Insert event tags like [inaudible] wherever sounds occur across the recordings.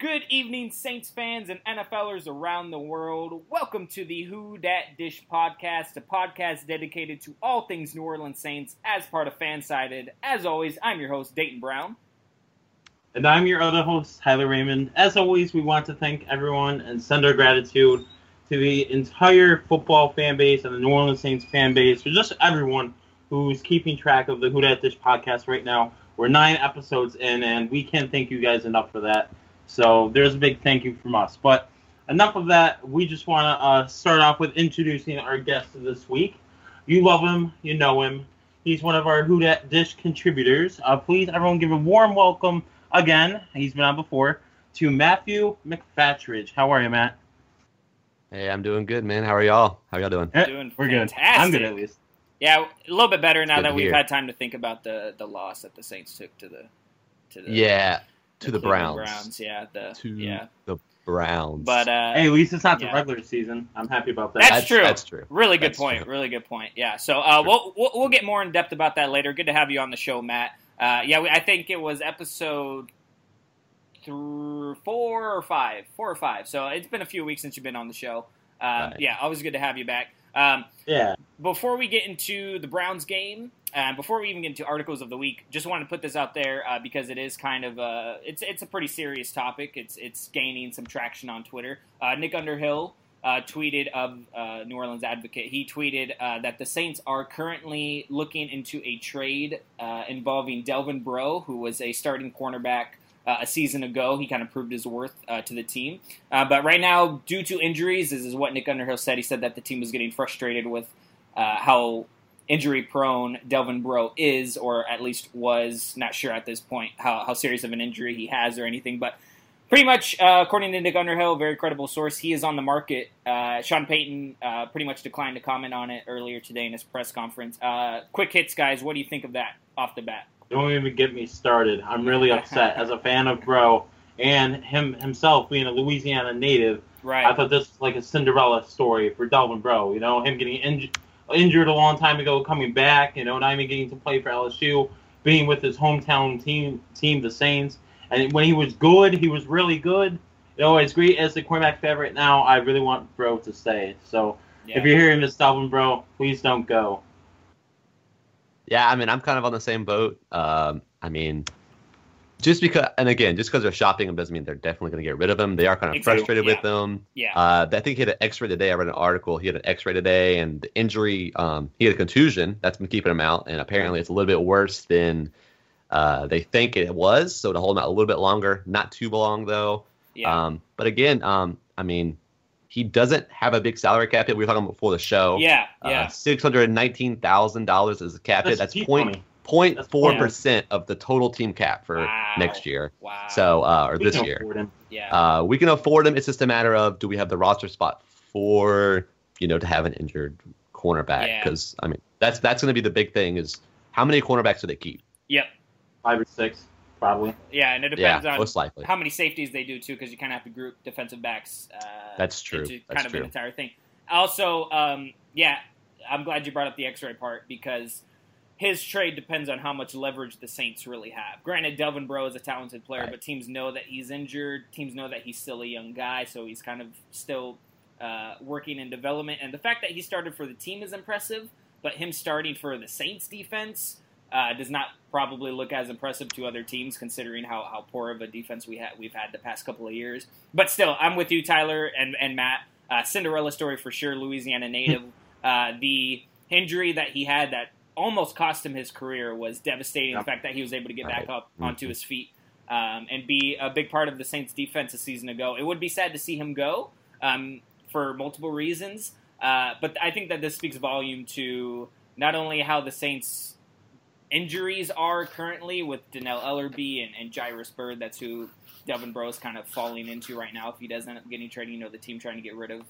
Good evening, Saints fans and NFLers around the world. Welcome to the Who Dat Dish podcast, a podcast dedicated to all things New Orleans Saints as part of Fansided. As always, I'm your host, Dayton Brown. And I'm your other host, Tyler Raymond. As always, we want to thank everyone and send our gratitude to the entire football fan base and the New Orleans Saints fan base, for just everyone who's keeping track of the Who Dat Dish podcast right now. We're nine episodes in, and we can't thank you guys enough for that. So there's a big thank you from us. But enough of that. We just want to uh, start off with introducing our guest of this week. You love him, you know him. He's one of our Who Dat Dish contributors. Uh, please, everyone, give a warm welcome again. He's been on before to Matthew McFatridge. How are you, Matt? Hey, I'm doing good, man. How are y'all? How y'all doing? Eh, Doing We're good. fantastic. I'm good at least. Yeah, a little bit better now that we've hear. had time to think about the, the loss that the Saints took to the to the Yeah, to the, Cleveland Browns. Browns, yeah, the To yeah. the Browns. But uh, Hey, at least it's not the regular season. I'm happy about that. That's, That's- true. that's true. Really good That's point. true. Really good point. Yeah. So uh, we'll, we'll we'll get more in depth about that later. Good to have you on the show, Matt. Uh, yeah, we, I think it was episode through four or five, four or five. So it's been a few weeks since you've been on the show. Um, Right. Yeah, always good to have you back. Um, yeah. before we get into the Browns game, uh, before we even get into articles of the week, just want to put this out there uh, because it is kind of a it's it's a pretty serious topic. It's it's gaining some traction on Twitter. Uh, Nick Underhill uh, tweeted of uh, New Orleans Advocate. He tweeted uh, that the Saints are currently looking into a trade involving Delvin Breaux, who was a starting cornerback. A season ago, he kind of proved his worth to the team. But right now, due to injuries, this is what Nick Underhill said. He said that the team was getting frustrated with how injury prone Delvin Breaux is, or at least was. Not sure at this point how, how serious of an injury he has or anything, but pretty much, uh, according to Nick Underhill, very credible source, he is on the market. Uh, Sean Payton uh, pretty much declined to comment on it earlier today in his press conference. Uh, quick hits, guys. What do you think of that off the bat? Don't even get me started. I'm really [laughs] upset as a fan of Breaux and him himself being a Louisiana native. Right. I thought this was like a Cinderella story for Delvin Breaux. You know, him getting inj- injured a long time ago, coming back. You know, not even getting to play for LSU, being with his hometown team, team the Saints. And when he was good, he was really good. You know, as great as the quarterback favorite now, I really want Breaux to stay. So Yeah. if you're hearing this, Delvin Breaux, please don't go. yeah, I mean, I'm kind of on the same boat. Um, I mean, just because, and again, just because they're shopping him doesn't mean they're definitely going to get rid of him. They are kind of Exactly, frustrated yeah. with him. yeah. Uh, I think he had an X-ray today. I read an article. He had an X-ray today, and the injury. Um, he had a contusion that's been keeping him out, and apparently it's a little bit worse than uh, they think it was. So to hold him out a little bit longer, not too long though. yeah. Um, but again, um, I mean, he doesn't have a big salary cap hit. We were talking before the show. yeah. Uh, Yeah. six hundred nineteen thousand dollars is the cap hit. That's cheap point money. Point four percent of the total team cap for Wow. next year. wow. So uh, or We this can year, afford him. yeah. uh, we can afford him. It's just a matter of do we have the roster spot for you know to have an injured cornerback? Yeah. Because I mean that's that's going to be the big thing is how many cornerbacks do they keep? yep. Five or six, probably. Yeah, and it Yeah, depends on most likely. how many safeties they do too, because you kind of have to group defensive backs. Uh, That's true. Into That's kind of true. an entire thing. Also, um, yeah, I'm glad you brought up the X-ray part because his trade depends on how much leverage the Saints really have. Granted, Delvin Breaux is a talented player, Right. but teams know that he's injured. Teams know that he's still a young guy, so he's kind of still uh, working in development. And the fact that he started for the team is impressive, but him starting for the Saints defense uh, does not probably look as impressive to other teams, considering how, how poor of a defense we had we've had the past couple of years. But still, I'm with you, Tyler and and Matt. Uh, Cinderella story for sure. Louisiana native. [laughs] uh, the injury that he had that almost cost him his career was devastating. Yep. The fact that he was able to get back Right. up onto Mhm. his feet um, and be a big part of the Saints' defense a season ago. It would be sad to see him go um, for multiple reasons, uh, but I think that this speaks volume to not only how the Saints' injuries are currently with Dannell Ellerbe and, and Jairus Byrd. That's who Devin Breaux is kind of falling into right now. If he does end up getting traded, you know, the team trying to get rid of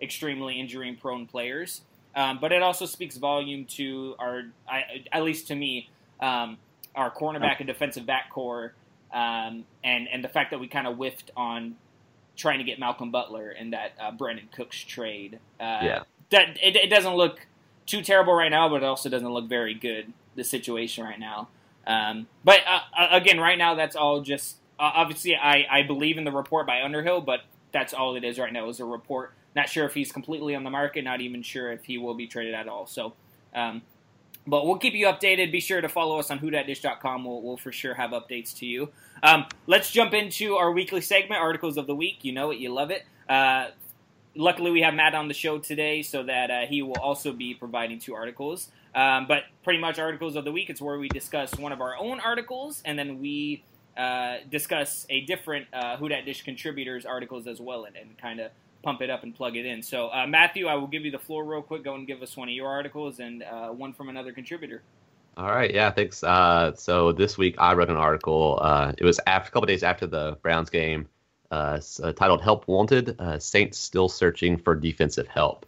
extremely injury prone players. Um, but it also speaks volume to our, I, at least to me, um, our cornerback and defensive back core, um, and and the fact that we kind of whiffed on trying to get Malcolm Butler in that uh, Brandin Cooks trade. Uh, Yeah. that it, it doesn't look too terrible right now, but it also doesn't look very good. The situation right now, um, but uh, uh, again, right now that's all just uh, obviously, I, I believe in the report by Underhill, but that's all it is right now is a report. Not sure if he's completely on the market. Not even sure if he will be traded at all. So, um, but we'll keep you updated. Be sure to follow us on whodatdish.com. We'll, we'll for sure have updates to you. Um, let's jump into our weekly segment, Articles of the Week. You know it, you love it. Uh, luckily, we have Matt on the show today, so that uh, he will also be providing two articles. Um, but pretty much Articles of the Week, it's where we discuss one of our own articles, and then we uh, discuss a different uh, Who Dat Dish contributors articles as well, and, and kind of pump it up and plug it in. So, uh, Matthew, I will give you the floor real quick. Go and give us one of your articles and uh, one from another contributor. All right, yeah, thanks. Uh, so this week I wrote an article. Uh, it was after, a couple days after the Browns game, uh, uh titled "Help Wanted: Saints Still Searching for Defensive Help."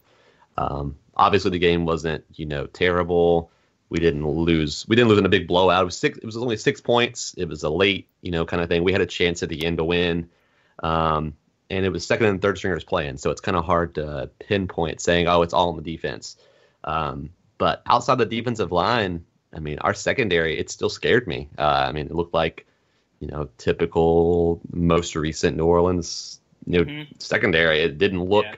Um, obviously, the game wasn't you know terrible. We didn't lose. We didn't lose in a big blowout. It was six. It was only six points. It was a late you know kind of thing. We had a chance at the end to win. Um, and it was second and third stringers playing, so it's kind of hard to pinpoint saying, oh, it's all in the defense. Um, but outside the defensive line, I mean, our secondary, it still scared me. Uh, I mean, it looked like, you know, typical most recent New Orleans, you know, mm-hmm. secondary. It didn't look. Yeah.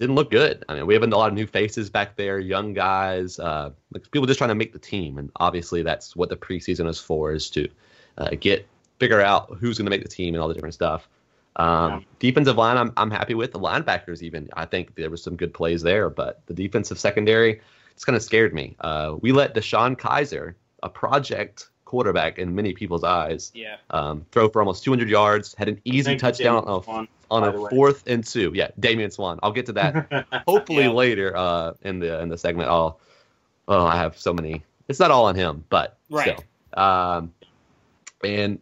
Didn't look good. I mean, we have a lot of new faces back there, young guys, uh, like people just trying to make the team, and obviously that's what the preseason is for, is to uh, get figure out who's going to make the team and all the different stuff. Um, yeah. Defensive line, I'm, I'm happy with. The linebackers, even, I think there was some good plays there, but the defensive secondary, it's kind of scared me. Uh, we let DeShone Kizer, a project quarterback in many people's eyes, yeah. um, throw for almost 200 yards, had an easy touchdown on a, on a fourth and two. Yeah, Damian Swann. I'll get to that [laughs] hopefully yeah. later uh, in the in the segment. I'll, oh, I have so many. It's not all on him, but right. still. Um, and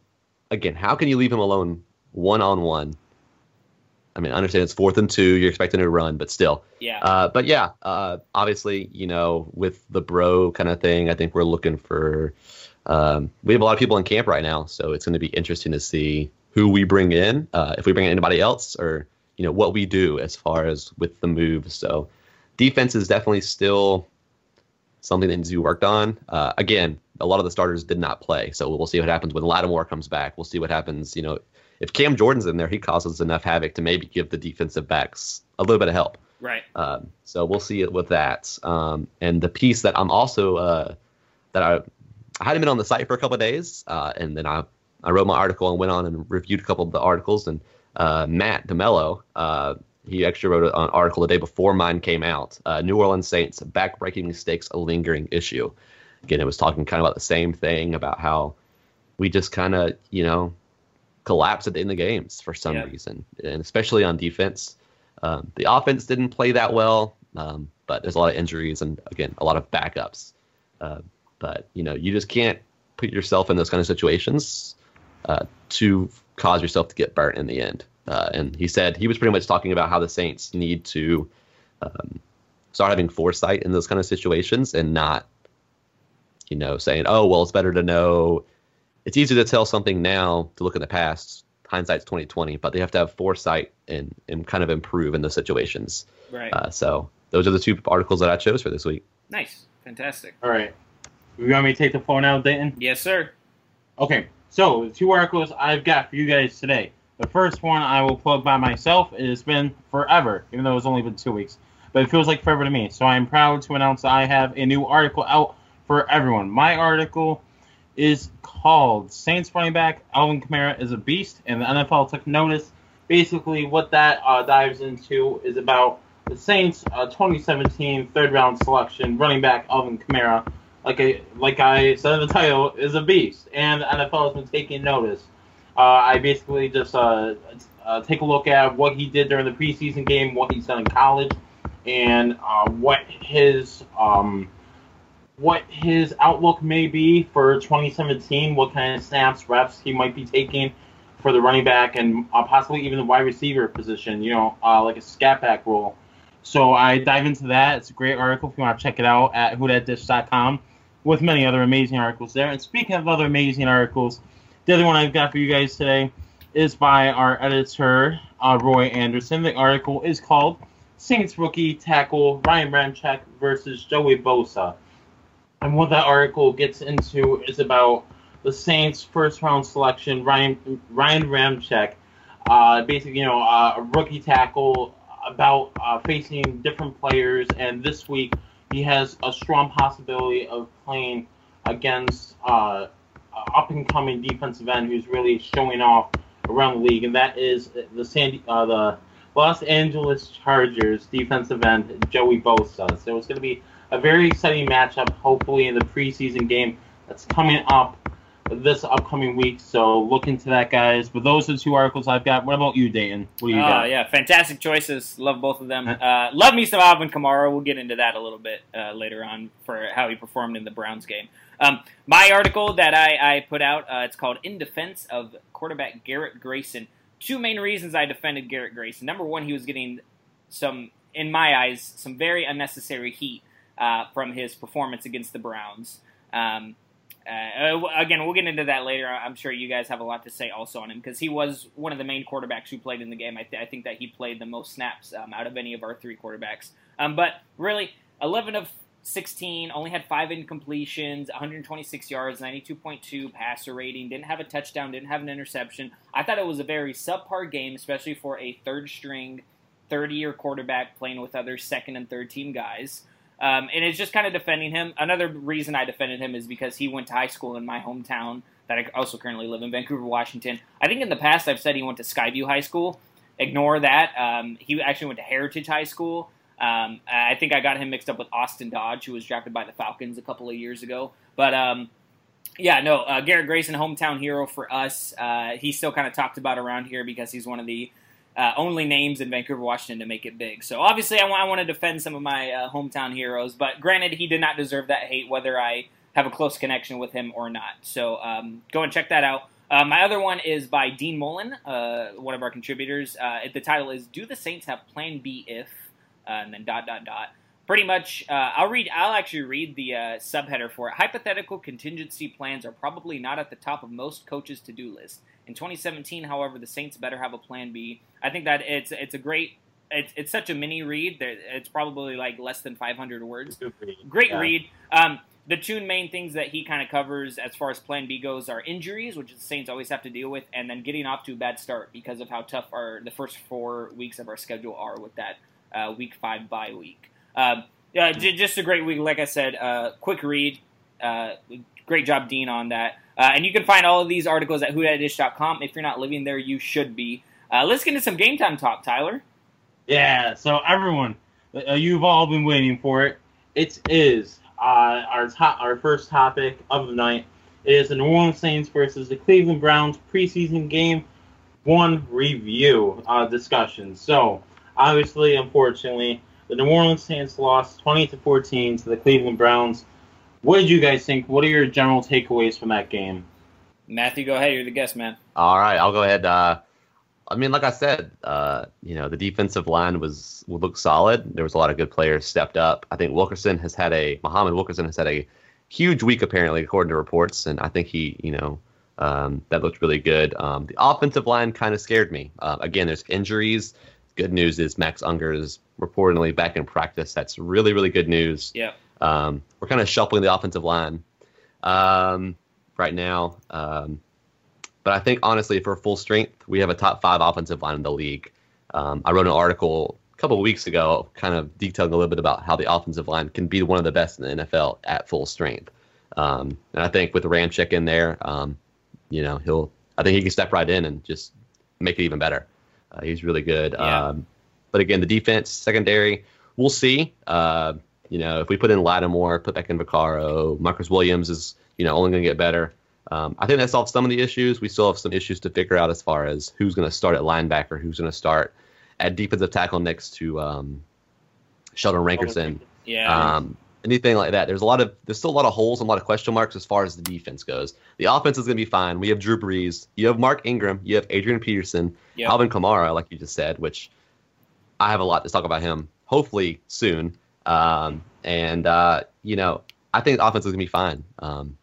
again, how can you leave him alone one on one. I mean, I understand it's fourth and two. You're expecting to run, but still. Yeah. Uh, but yeah, uh, obviously, you know, with the Breaux kind of thing, I think we're looking for. Um, we have a lot of people in camp right now, so it's going to be interesting to see who we bring in, uh, if we bring in anybody else, or you know what we do as far as with the move. So, defense is definitely still something that needs to be worked on. Uh, again, a lot of the starters did not play, so we'll see what happens when Lattimore comes back. We'll see what happens, you know, if Cam Jordan's in there, he causes enough havoc to maybe give the defensive backs a little bit of help. Right. Um, so we'll see it with that. Um, and the piece that I'm also uh, that I I hadn't been on the site for a couple of days, uh, and then I I wrote my article and went on and reviewed a couple of the articles. And uh, Matt DeMello, uh, he actually wrote an article the day before mine came out. Uh, New Orleans Saints backbreaking mistakes, a lingering issue. Again, it was talking kind of about the same thing about how we just kind of you know collapse at the end of the games for some yep. reason, and especially on defense. Um, the offense didn't play that well, um, but there's a lot of injuries and again a lot of backups. Uh, but you know you just can't put yourself in those kind of situations uh, to cause yourself to get burnt in the end. Uh, and he said he was pretty much talking about how the Saints need to um, start having foresight in those kind of situations and not, you know, saying, "Oh, well, it's better to know it's easy to tell something now to look in the past. Hindsight's twenty twenty, but they have to have foresight and and kind of improve in those situations. Right. Uh, so those are the two articles that I chose for this week. Nice, fantastic. All right, you want me to take the phone out, Dayton? Yes, sir. Okay, so the two articles I've got for you guys today. The first one I will plug by myself. It has been forever, even though it's only been two weeks, but it feels like forever to me. So I am proud to announce that I have a new article out for everyone. My article is called Saints running back Alvin Kamara is a beast, and the NFL took notice. Basically, what that uh, dives into is about the Saints' uh, 2017 third round selection running back Alvin Kamara. Like I like I said in the title, is a beast, and the NFL has been taking notice. Uh, I basically just uh, uh, take a look at what he did during the preseason game, what he's done in college, and uh, what his um, what his outlook may be for 2017, what kind of snaps, reps he might be taking for the running back and uh, possibly even the wide receiver position, you know, uh, like a scat back role. So I dive into that. It's a great article if you want to check it out at whodatdish.com with many other amazing articles there. And speaking of other amazing articles, the other one I've got for you guys today is by our editor, uh, Roy Anderson. The article is called Saints rookie tackle Ryan Ramczyk versus Joey Bosa. And what that article gets into is about the Saints' first round selection, Ryan Ryan Ramczyk, uh, basically, you know, uh, a rookie tackle about uh, facing different players, and this week he has a strong possibility of playing against uh, up and coming defensive end who's really showing off around the league, and that is the Sandy, uh, the Los Angeles Chargers defensive end Joey Bosa. So it's going to be a very exciting matchup, hopefully in the preseason game that's coming up this upcoming week. So look into that, guys. But those are the two articles I've got. What about you, Dayton? What do you oh, got? yeah, fantastic choices. Love both of them. [laughs] Uh, love me some Alvin Kamara. We'll get into that a little bit uh, later on for how he performed in the Browns game. Um, my article that I, I put out, uh, it's called "In Defense of Quarterback Garrett Grayson." Two main reasons I defended Garrett Grayson. Number one, he was getting some, in my eyes, some very unnecessary heat uh, from his performance against the Browns. Um, uh, again, we'll get into that later. I'm sure you guys have a lot to say also on him because he was one of the main quarterbacks who played in the game. I, th- I think that he played the most snaps um, out of any of our three quarterbacks. Um, but really, 11 of 16, only had five incompletions, 126 yards, 92.2 passer rating, didn't have a touchdown, didn't have an interception. I thought it was a very subpar game, especially for a third string, 30 year quarterback playing with other second and third team guys. Um, and it's just kind of defending him. Another reason I defended him is because he went to high school in my hometown that I also currently live in, Vancouver, Washington. I think in the past I've said he went to Skyview High School. Ignore that. Um, he actually went to Heritage High School. Um, I think I got him mixed up with Austin Dodge, who was drafted by the Falcons a couple of years ago. But um, yeah, no, uh, Garrett Grayson, hometown hero for us. Uh, he's still kind of talked about around here because he's one of the uh, only names in Vancouver, Washington to make it big. So obviously, I, w- I want to defend some of my uh, hometown heroes, but granted, he did not deserve that hate, whether I have a close connection with him or not. So um, go and check that out. Uh, my other one is by Dean Mullen, uh, one of our contributors. Uh, the title is "Do the Saints Have Plan B If?" Uh, and then dot dot dot. Pretty much, I'll read. I'll actually read the subheader for it. Hypothetical contingency plans are probably not at the top of most coaches' to-do list. In 2017, however, the Saints better have a plan B. I think that it's it's a great it's, it's such a mini read. It's probably like less than 500 words. Great yeah. read. Um, the two main things that he kind of covers as far as Plan B goes are injuries, which the Saints always have to deal with, and then getting off to a bad start because of how tough our the first four weeks of our schedule are with that uh, Week Five bye week. Yeah, just a great week. Like I said, uh, quick read. Uh, great job, Dean, on that. Uh, and you can find all of these articles at whodatdish.com. If you're not living there, you should be. Uh, let's get into some game time talk, Tyler. Yeah, so everyone, uh, you've all been waiting for it. It is uh, our top, our first topic of the night. It is the New Orleans Saints versus the Cleveland Browns preseason game one review uh, discussion. So, obviously, unfortunately, the New Orleans Saints lost 20 to 14 to the Cleveland Browns. What did you guys think? What are your general takeaways from that game? Matthew, go ahead. You're the guest, man. All right, I'll go ahead. Uh, I mean, like I said, uh, you know, the defensive line was looked solid. There was a lot of good players stepped up. I think Wilkerson has had a Muhammad Wilkerson has had a huge week apparently, according to reports, and I think he, you know, um, that looked really good. Um, the offensive line kind of scared me. Uh, again, there's injuries. Good news is Max Unger is reportedly back in practice. That's really, really good news. Yeah. Um, we're kind of shuffling the offensive line um, right now. Um, but I think honestly, for full strength, we have a top five offensive line in the league. Um, I wrote an article a couple of weeks ago, kind of detailing a little bit about how the offensive line can be one of the best in the NFL at full strength. Um, and I think with Ramczyk in there, um, you know, he'll. I think he can step right in and just make it even better. Uh, he's really good. Yeah. But again, the defense, secondary, we'll see. Uh, you know, if we put in Lattimore, put back in Vaccaro, Marcus Williams is, you know, only going to get better. Um, I think that solves some of the issues. We still have some issues to figure out as far as who's going to start at linebacker, who's going to start at defensive tackle next to um, Sheldon Rankerson. Yeah. Um, anything like that. There's a lot of there's still a lot of holes and a lot of question marks as far as the defense goes. The offense is going to be fine. We have Drew Brees, you have Mark Ingram, you have Adrian Peterson, yep. Alvin Kamara, like you just said, which I have a lot to talk about him. Hopefully soon. Um, and uh, you know, I think the offense is gonna be fine. Um,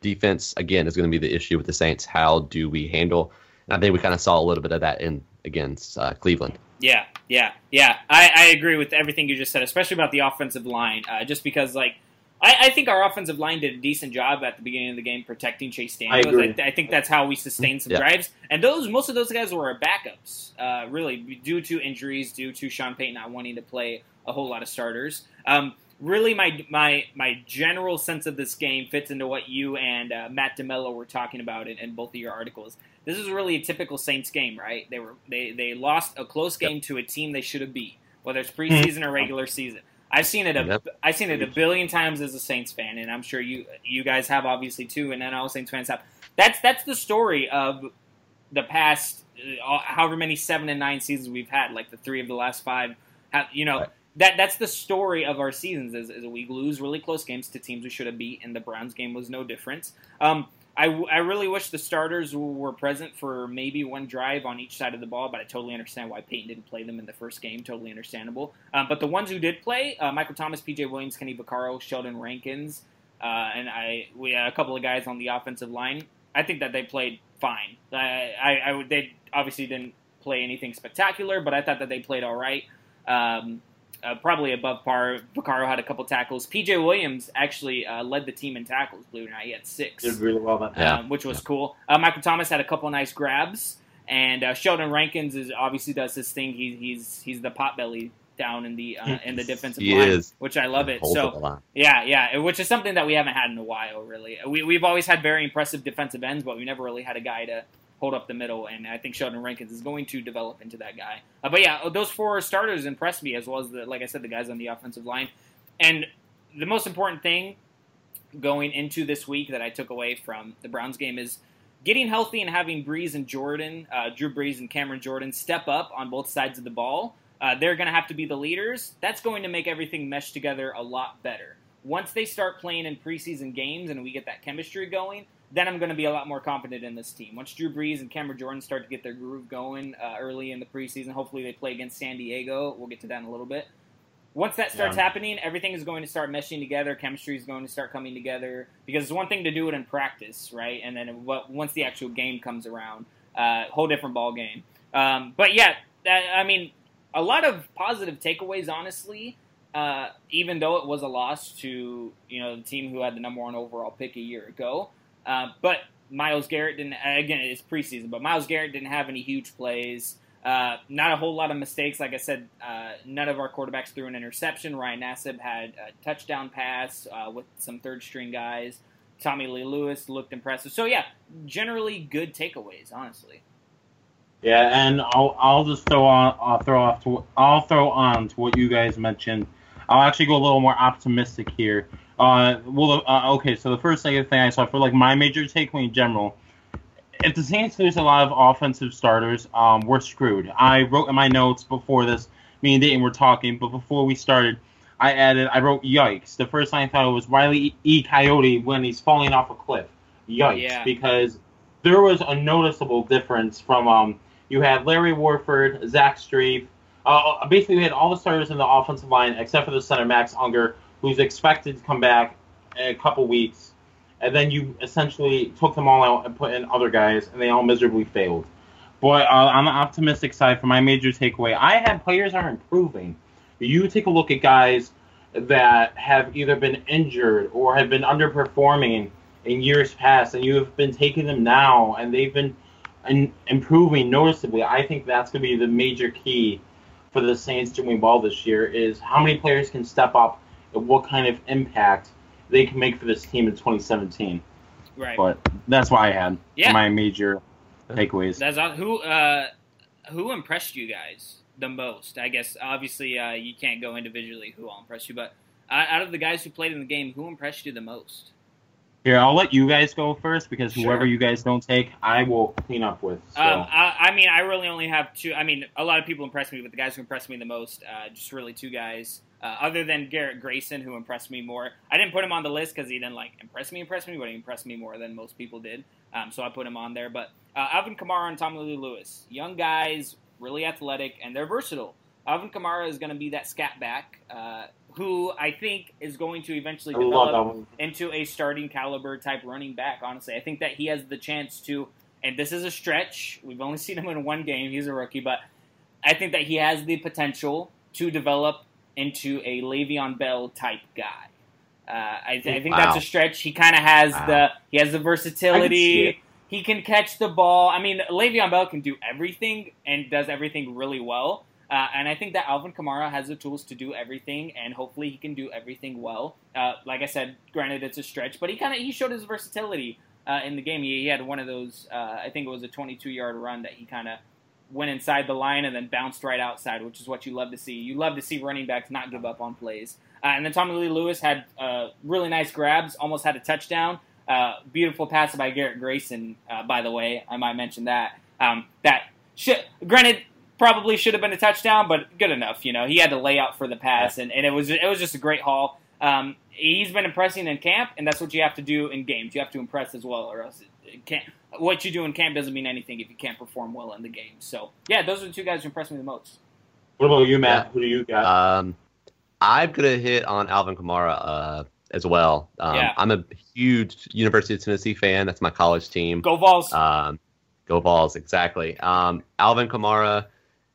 defense again is going to be the issue with the Saints. How do we handle? And I think we kind of saw a little bit of that in against uh, Cleveland. Yeah, yeah, yeah. I, I agree with everything you just said, especially about the offensive line. Uh, just because, like, I, I, think our offensive line did a decent job at the beginning of the game protecting Chase Daniels. I. I, I think that's how we sustained some Yeah. drives. And those most of those guys were our backups, uh, really due to injuries, due to Sean Payton not wanting to play a whole lot of starters. Um, really, my my my general sense of this game fits into what you and uh, Matt DeMello were talking about in, in both of your articles. This is really a typical Saints game, right? They were they they lost a close game to a team they should have beat, whether it's preseason or regular season. I've seen it. A, Yep. have seen it a billion times as a Saints fan, and I'm sure you you guys have obviously too, and then all Saints fans have. That's that's the story of the past, uh, however many seven and nine seasons we've had. Like the three of the last five, have you know Right. that that's the story of our seasons. Is, is we lose really close games to teams we should have beat, and the Browns game was no different. Um, I, I really wish the starters were present for maybe one drive on each side of the ball, but I totally understand why Payton didn't play them in the first game. Totally understandable. Um, but the ones who did play, uh, Michael Thomas, P.J. Williams, Kenny Vaccaro, Sheldon Rankins, uh, and I we had a couple of guys on the offensive line. I think that they played fine. I, I, I would they obviously didn't play anything spectacular, but I thought that they played all right. Um, uh, probably above par. Vaccaro had a couple tackles. P.J. Williams actually uh, led the team in tackles. Believe it or not, he had six Did really well that Yeah. um, which was cool. Uh, Michael Thomas had a couple nice grabs, and uh, Sheldon Rankins is obviously does his thing. He, he's he's the pot belly down in the uh, in the defensive He line, is. which I love it. Holds up a So yeah, yeah, which is something that we haven't had in a while. Really, we we've always had very impressive defensive ends, but we never really had a guy to hold up the middle. And I think Sheldon Rankins is going to develop into that guy. Uh, but yeah, those four starters impressed me as well as the like I said, the guys on the offensive line. And the most important thing going into this week that I took away from the Browns game is getting healthy and having Brees and Jordan, uh, Drew Brees and Cameron Jordan, step up on both sides of the ball. Uh, they're going to have to be the leaders. That's going to make everything mesh together a lot better. Once they start playing in preseason games and we get that chemistry going, then I'm going to be a lot more confident in this team. Once Drew Brees and Cameron Jordan start to get their groove going uh, early in the preseason, hopefully they play against San Diego. We'll get to that in a little bit. Once that starts Yeah. happening, everything is going to start meshing together. Chemistry is going to start coming together because it's one thing to do it in practice, right? And then what, once the actual game comes around, uh, whole different ball game. Um, but yeah, that, I mean, a lot of positive takeaways, honestly. Uh, even though it was a loss to you know the team who had the number one overall pick a year ago, uh, but Myles Garrett didn't. Again, it's preseason, but Myles Garrett didn't have any huge plays. Uh, not a whole lot of mistakes. Like I said, uh, none of our quarterbacks threw an interception. Ryan Nassib had a touchdown pass uh, with some third string guys. Tommy Lee Lewis looked impressive. So yeah, generally good takeaways. Honestly, Yeah, and I'll I'll just throw on I'll throw off to I'll throw on to what you guys mentioned. I'll actually go a little more optimistic here. Uh, well, uh, okay. So the first thing thing I saw for like my major takeaway in general, if the Saints lose a lot of offensive starters, um, we're screwed. I wrote in my notes before this. Me and Dayton were talking, but before we started, I added I wrote yikes. The first thing I thought was Riley E. Coyote when he's falling off a cliff. Yikes! Yeah. Because there was a noticeable difference from um you had Larry Warford, Zach Strief. Uh, basically, we had all the starters in the offensive line except for the center Max Unger, who's expected to come back in a couple weeks. And then you essentially took them all out and put in other guys, and they all miserably failed. But uh, on the optimistic side, for my major takeaway, I had players are improving. You take a look at guys that have either been injured or have been underperforming in years past, and you have been taking them now, and they've been in, improving noticeably. I think that's going to be the major key for the Saints doing well this year is how many players can step up and what kind of impact they can make for this team in 2017. right? But that's what I had Yeah. my major takeaways. That's all, who uh, who impressed you guys the most. I guess obviously uh, you can't go individually who all impressed you, but uh, out of the guys who played in the game, who impressed you the most? Here, I'll let you guys go first because Sure. whoever you guys don't take, I will clean up with. So. Um, I, I mean, I really only have two. I mean, a lot of people impressed me, but the guys who impressed me the most, uh, just really two guys. Uh, other than Garrett Grayson, who impressed me more. I didn't put him on the list because he didn't like impress me, impress me, but he impressed me more than most people did. Um, so I put him on there. But uh, Alvin Kamara and Tommy Lee Lewis, young guys, really athletic, and they're versatile. Alvin Kamara is going to be that scat back, uh, who I think is going to eventually develop into a starting caliber type running back. Honestly, I think that he has the chance to. And this is a stretch. We've only [laughs] seen him in one game. He's a rookie, but I think that he has the potential to develop into a Le'Veon Bell type guy. Uh, I, I think Wow. that's a stretch. He kind of has Wow. the he has the versatility. He can catch the ball. I mean, Le'Veon Bell can do everything and does everything really well. Uh, and I think that Alvin Kamara has the tools to do everything, and hopefully he can do everything well. Uh, like I said, granted it's a stretch, but he kind of he showed his versatility uh, in the game. He, he had one of those. Uh, I think it was a 22 yard run that he kind of went inside the line and then bounced right outside, which is what you love to see. You love to see running backs not give up on plays. Uh, and then Tommy Lee Lewis had uh, really nice grabs, almost had a touchdown. Uh, beautiful pass by Garrett Grayson, uh, by the way. I might mention that. Um, that should, granted, probably should have been a touchdown, but good enough. You know, he had to lay out for the pass, and, and it was it was just a great haul. Um, he's been impressing in camp, and that's what you have to do in games. You have to impress as well, or else it, it can't. What you do in camp doesn't mean anything if you can't perform well in the game. So, yeah, those are the two guys who impressed me the most. What about you, Matt? Yeah. Who do you got? Um, I'm gonna hit on Alvin Kamara uh, as well. Um, Yeah. I'm a huge University of Tennessee fan. That's my college team. Go Vols! Um, go balls, exactly. Um, Alvin Kamara.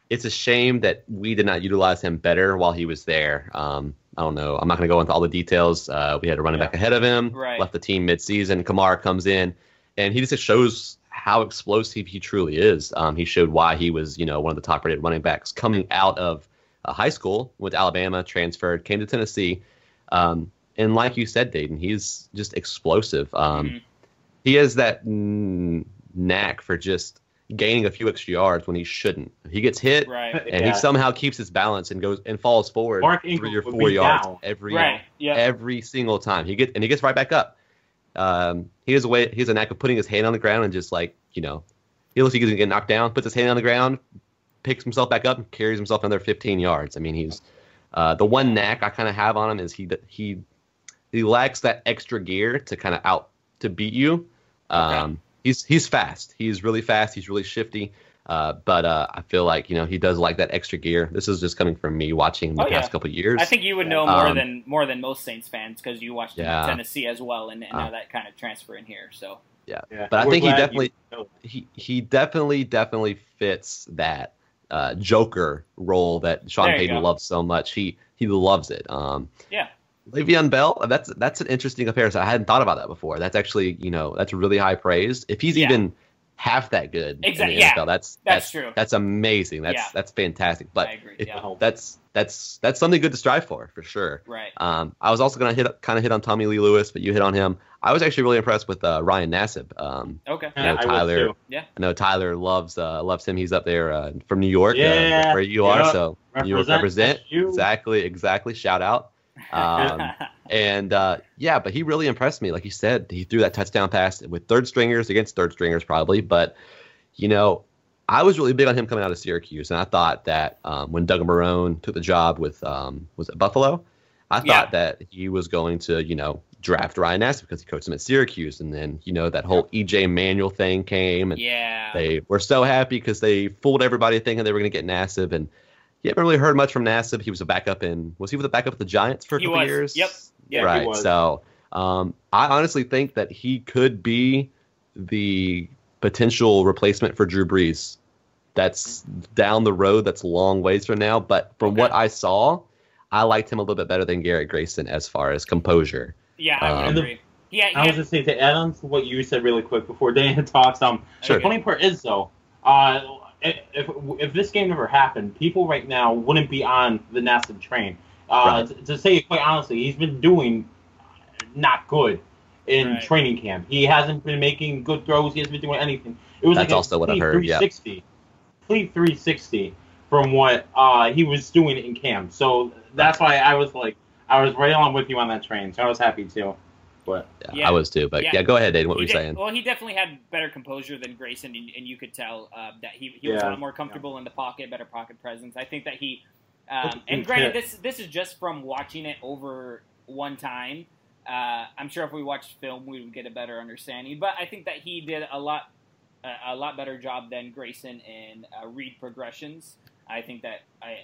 It's a shame that we did not utilize him better while he was there. Um, I don't know. I'm not going to go into all the details. Uh, we had a running Yeah. back ahead of him, Right. left the team midseason. Kamara comes in, and he just shows how explosive he truly is. Um, he showed why he was, you know, one of the top-rated running backs coming out of uh, high school. Went to Alabama, transferred, came to Tennessee, um, and like you said, Dayton, he's just explosive. Um, Mhm. He has that mm, knack for just gaining a few extra yards when he shouldn't. He gets hit, right. and Yeah. he somehow keeps his balance and goes and falls forward Mark three Ingram or four yards down. every Right. Yeah. every single time. He gets and he gets right back up. Um, he has a way. He has a knack of putting his hand on the ground and just like you know, he looks like he's gonna get knocked down. Puts his hand on the ground, picks himself back up, and carries himself another 15 yards. I mean, he's uh, the one knack I kind of have on him is he he he lacks that extra gear to kind of out to beat you. Um, He's he's fast. He's really fast. He's really shifty. Uh, but uh, I feel like you know he does like that extra gear. This is just coming from me watching the Oh, yeah. past couple of years. I think you would know more Um, than more than most Saints fans because you watched him Yeah. in Tennessee as well, and, and Uh. now that kind of transfer in here. So Yeah. But I We're think he definitely- you- he he definitely definitely fits that uh, Joker role that Sean Payton go. loves so much. He he loves it. Um, Yeah. Le'Veon Bell, that's that's an interesting comparison. I hadn't thought about that before. That's actually you know that's really high praise. If he's Yeah. even half that good Exactly, in the yeah. That's That's that's true. That's amazing. That's Yeah. that's fantastic. But I agree. if- yeah. that's that's that's something good to strive for for sure. Right. Um, I was also gonna hit kind of hit on Tommy Lee Lewis, but you hit on him. I was actually really impressed with uh, Ryan Nassib. Um, Okay. I know Yeah, I would Tyler. I know Tyler loves uh, loves him. He's up there uh, from New York, uh, Yeah, where you are. yeah. So New York Represent represent. you. Exactly, exactly. Shout out. Um, and uh, yeah, but he really impressed me. Like you said, he threw that touchdown pass with third stringers against third stringers, probably. But you know, I was really big on him coming out of Syracuse, and I thought that um, when Doug Marrone took the job with um, was it Buffalo, I thought Yeah. that he was going to you know draft Ryan Nassib because he coached him at Syracuse, and then you know that whole EJ Manuel thing came, and yeah. they were so happy because they fooled everybody thinking they were going to get Nassib, and you haven't really heard much from Nassib. He was a backup in was he with a backup with the Giants for a He couple was. years? Yep. Yeah, he right. was. So um, I honestly think that he could be the potential replacement for Drew Brees. That's down the road. That's a long ways from now. But from Okay. what I saw, I liked him a little bit better than Garrett Grayson as far as composure. yeah, I um, agree. Yeah, I was just saying to add on to what you said really quick before Dan [laughs] talks. Um, Sure. the funny part is though, uh, if if this game never happened, people right now wouldn't be on the Nassib train. Uh, Right. to, to say it quite honestly, he's been doing not good in Right. training camp. He hasn't been making good throws. He hasn't been doing anything. It was That's like a also what I've complete heard, yeah. 360, complete 360 from what uh, he was doing in camp. So that's why I was like, I was right along with you on that train. So I was happy too. But Yeah, Yeah. I was too. But Yeah. yeah, go ahead, Dayton. What He were you did- saying? Well, he definitely had better composure than Grayson, and, and you could tell uh, that he, he was a lot more comfortable in the pocket, better pocket presence. I think that he, um, and granted, this this is just from watching it over one time. Uh, I'm sure if we watched film, we would get a better understanding. But I think that he did a lot a, a lot better job than Grayson in uh, read progressions. I think that I,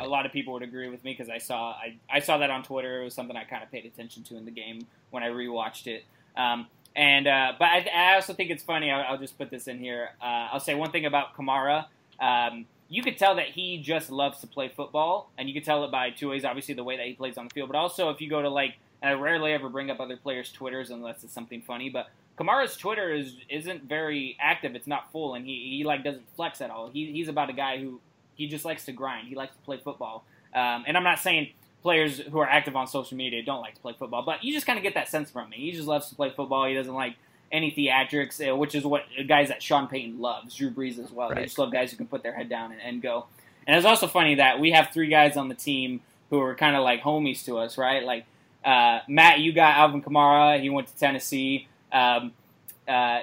I, a lot of people would agree with me because I saw I, I saw that on Twitter. It was something I kind of paid attention to in the game when I rewatched it. Um, and uh, but I, I also think it's funny. I'll, I'll just put this in here. Uh, I'll say one thing about Kamara. Um, you could tell that he just loves to play football, and you could tell it by two ways. Obviously, the way that he plays on the field, but also if you go to like and I rarely ever bring up other players' Twitters unless it's something funny. But Kamara's Twitter is isn't very active. It's not full, and he, he like doesn't flex at all. He, he's about a guy who he just likes to grind. He likes to play football. Um, and I'm not saying players who are active on social media don't like to play football, but you just kind of get that sense from me. He just loves to play football. He doesn't like any theatrics, uh, which is what guys that Sean Payton loves. Drew Brees as well. Right. They just love guys who can put their head down and, and go. And it's also funny that we have three guys on the team who are kind of like homies to us, right? Like uh, Matt, you got Alvin Kamara. He went to Tennessee. Um, uh,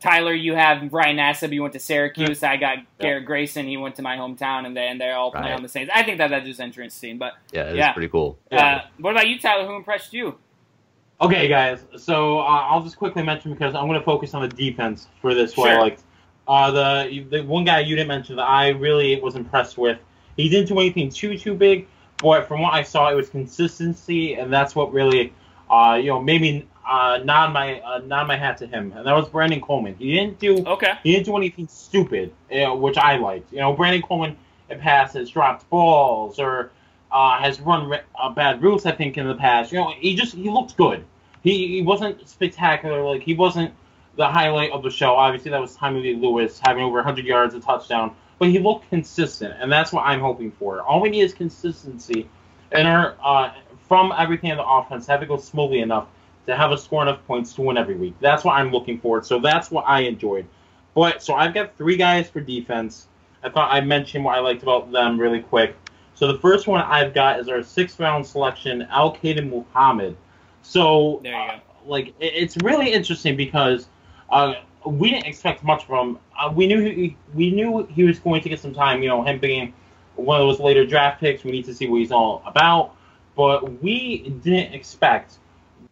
Tyler, you have Brian Nassib. You went to Syracuse. I got Garrett Grayson. He went to my hometown, and they and they're all playing Right. on the Saints. I think that that's just interesting. But Yeah, it's Yeah. pretty cool. uh, what about you, Tyler? Who impressed you? Okay, guys. So uh, I'll just quickly mention because I'm going to focus on the defense for this. Who I Sure. liked. Uh, the the one guy you didn't mention that I really was impressed with. He didn't do anything too too big, but from what I saw, it was consistency, and that's what really, uh, you know, made me uh, nod my uh, nod my hat to him. And that was Brandon Coleman. He didn't do Okay. he didn't do anything stupid, you know, which I liked. You know, Brandon Coleman in past has dropped balls or uh, has run uh, bad routes. I think in the past, you know, he just he looked good. He he wasn't spectacular. Like he wasn't the highlight of the show. Obviously, that was Tommy Lee Lewis having over 100 yards, a touchdown. But he looked consistent, and that's what I'm hoping for. All we need is consistency, and our uh, from everything in the offense have to go smoothly enough to have a score enough points to win every week. That's what I'm looking for. So that's what I enjoyed. But so I've got three guys for defense. I thought I'd mention what I liked about them really quick. So the first one I've got is our sixth round selection, Al-Quadin Muhammad. So There you uh, like it- it's really interesting because uh, we didn't expect much from him. Uh, we knew he, we knew he was going to get some time. You know, him being one of those later draft picks, we need to see what he's all about. But we didn't expect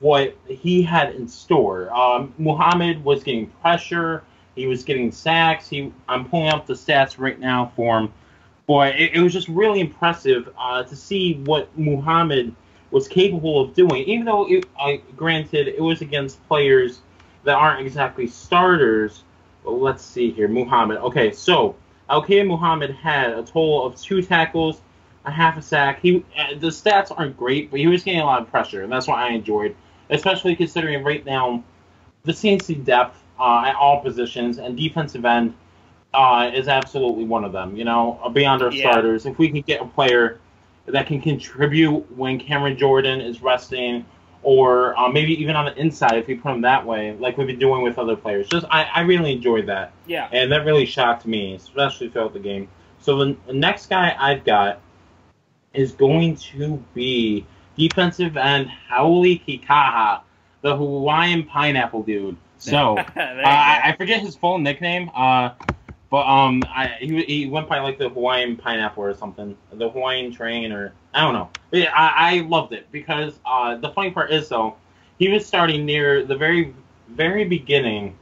what he had in store. Um, Muhammad was getting pressure. He was getting sacks. He I'm pulling up the stats right now for him. Boy, it, it was just really impressive uh, to see what Muhammad was capable of doing. Even though, it, uh, granted, it was against players that aren't exactly starters. Let's see here, Muhammad. Okay, so Al Muhammad had a total of two tackles, a half a sack. He uh, the stats aren't great, but he was getting a lot of pressure, and that's what I enjoyed, especially considering right now the CNC depth uh, at all positions and defensive end uh, is absolutely one of them. You know, uh, beyond our Yeah. starters, if we can get a player that can contribute when Cameron Jordan is resting, or uh, maybe even on the inside if we put him that way, like we've been doing with other players. Just I, I really enjoyed that, Yeah. and that really shocked me, especially throughout the game. So the, the next guy I've got is going to be defensive end Hau'oli Kikaha, the Hawaiian pineapple dude. So. [laughs] Uh, I. I forget his full nickname, uh, but um, I, he, he went by like the Hawaiian pineapple or something, the Hawaiian train, or I don't know. But yeah, I, I loved it because uh, the funny part is though, he was starting near the very very beginning.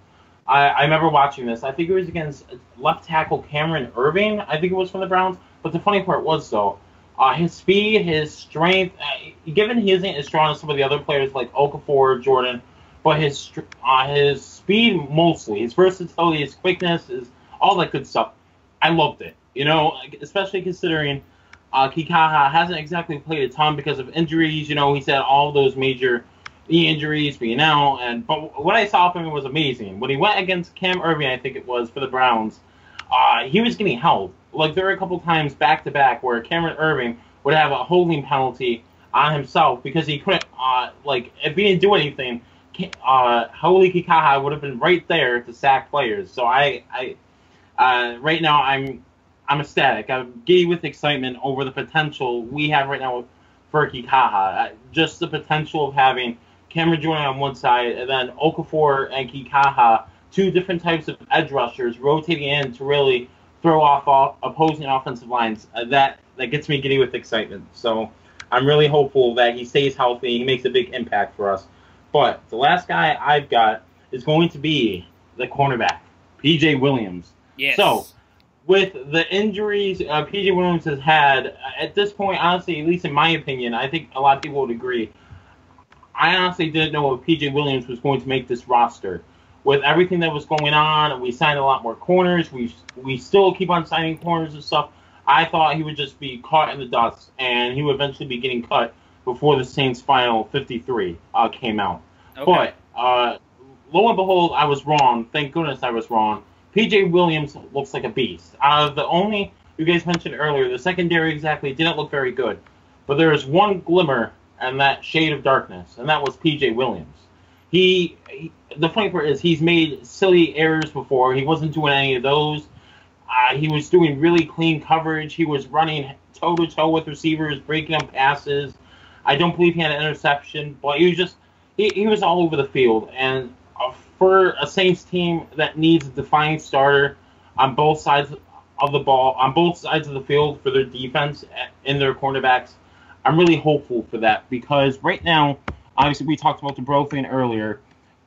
I, I remember watching this. I think it was against left tackle Cameron Erving. I think it was from the Browns. But the funny part was though, uh, his speed, his strength. Uh, given he isn't as strong as some of the other players like Okafor, Jordan, but his uh, his speed mostly, his versatility, his quickness, is all that good stuff. I loved it. You know, especially considering uh, Kikaha hasn't exactly played a ton because of injuries. You know, he's had all those major knee injuries being out, and but what I saw from him was amazing. When he went against Cam Erving, I think it was for the Browns, uh, he was getting held. Like there were a couple times back to back where Cameron Erving would have a holding penalty on himself because he couldn't. Uh, like if he didn't do anything, uh, Hau'oli Kikaha would have been right there to sack players. So I, I, uh, right now I'm, I'm ecstatic. I'm giddy with excitement over the potential we have right now for Kikaha. Uh, just the potential of having Cameron Jordan on one side and then Okafor and Kikaha, two different types of edge rushers rotating in to really throw off all opposing offensive lines. Uh, that that gets me giddy with excitement. So I'm really hopeful that he stays healthy. And he makes a big impact for us. But the last guy I've got is going to be the cornerback, PJ Williams. Yes. So, with the injuries uh, PJ Williams has had, uh, at this point, honestly, at least in my opinion, I think a lot of people would agree. I honestly didn't know if PJ Williams was going to make this roster. With everything that was going on, and we signed a lot more corners. We we still keep on signing corners and stuff. I thought he would just be caught in the dust, and he would eventually be getting cut before the Saints' final 53 uh, came out. Okay. But uh, lo and behold, I was wrong. Thank goodness I was wrong. PJ Williams looks like a beast. Uh, the only you guys mentioned earlier, the secondary exactly didn't look very good, but there is one glimmer and that shade of darkness, and that was PJ Williams. He, he the funny part is he's made silly errors before. He wasn't doing any of those. Uh, he was doing really clean coverage. He was running toe to toe with receivers, breaking up passes. I don't believe he had an interception, but he was just he, he was all over the field. And uh, for a Saints team that needs a defining starter on both sides of the ball, on both sides of the field for their defense and their cornerbacks, I'm really hopeful for that because right now, obviously, we talked about the Breaux thing earlier.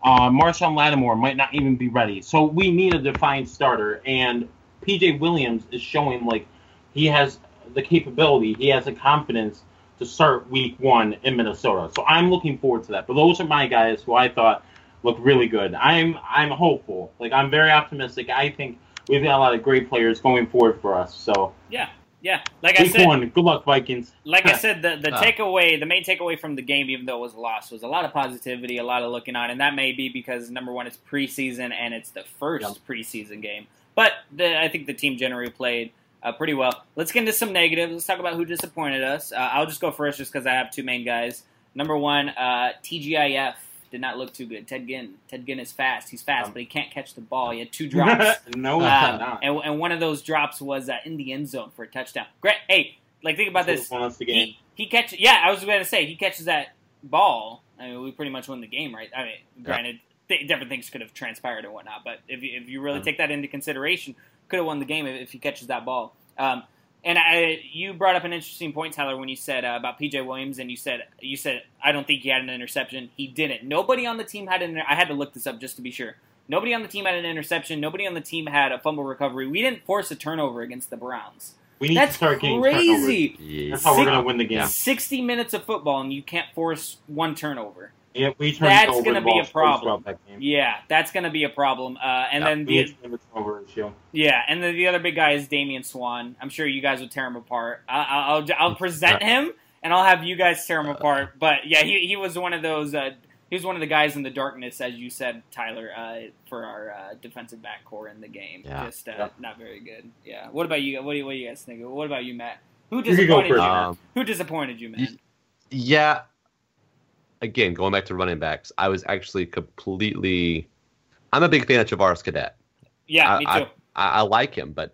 Uh, Marshon Lattimore might not even be ready, so we need a defined starter. And PJ Williams is showing like he has the capability, he has the confidence to start Week One in Minnesota. So I'm looking forward to that. But those are my guys who I thought looked really good. I'm I'm hopeful. Like I'm very optimistic. I think we've got a lot of great players going forward for us. So yeah, yeah. Like I said, One, good luck Vikings. like I said, the, the Ah. takeaway, the main takeaway from the game, even though it was a loss, was a lot of positivity, a lot of looking on, and that may be because number one, it's preseason and it's the first Yep. preseason game. But the, I think the team generally played uh, pretty well. Let's get into some negatives. Let's talk about who disappointed us. Uh, I'll just go first, just because I have two main guys. Number one, uh, TGIF did not look too good. Ted Ginn, Ted Ginn is fast. He's fast, Um, but he can't catch the ball. He had two [laughs] drops. no, Uh, not. and, and one of those drops was uh, in the end zone for a touchdown. Great. Hey, like think about this. He, he catches. Yeah, I was going to say he catches that ball. I mean, we pretty much won the game, right? I mean, granted, th- different things could have transpired and whatnot, but if you, if you really Yeah. take that into consideration, could have won the game if, if he catches that ball. Um, and I, you brought up an interesting point, Tyler, when you said uh, about PJ Williams, and you said you said I don't think he had an interception. He didn't. Nobody on the team had an. I had to look this up just to be sure. Nobody on the team had an interception. Nobody on the team had a fumble recovery. We didn't force a turnover against the Browns. We need That's to start getting crazy. That's how we're gonna win the game. 60 minutes of football and you can't force one turnover. Yeah, we turned That's gonna be a problem. That. Yeah, that's going to be a problem. Uh, and Yeah, then the to turn issue. yeah, and then the other big guy is Damian Swann. I'm sure you guys would tear him apart. I, I- I'll I'll present him and I'll have you guys tear him apart. But yeah, he he was one of those. Uh, he was one of the guys in the darkness, as you said, Tyler, uh, for our uh, defensive back core in the game. Yeah. Just uh, Yeah. not very good. Yeah. What about you? What do you, what do you guys think? What about you, Matt? Who You can go disappointed you? first. Um, Who disappointed you, man? Yeah. Again, going back to running backs, I was actually completely. I'm a big fan of Travaris Cadet. Yeah, I- me too. I, I like him, but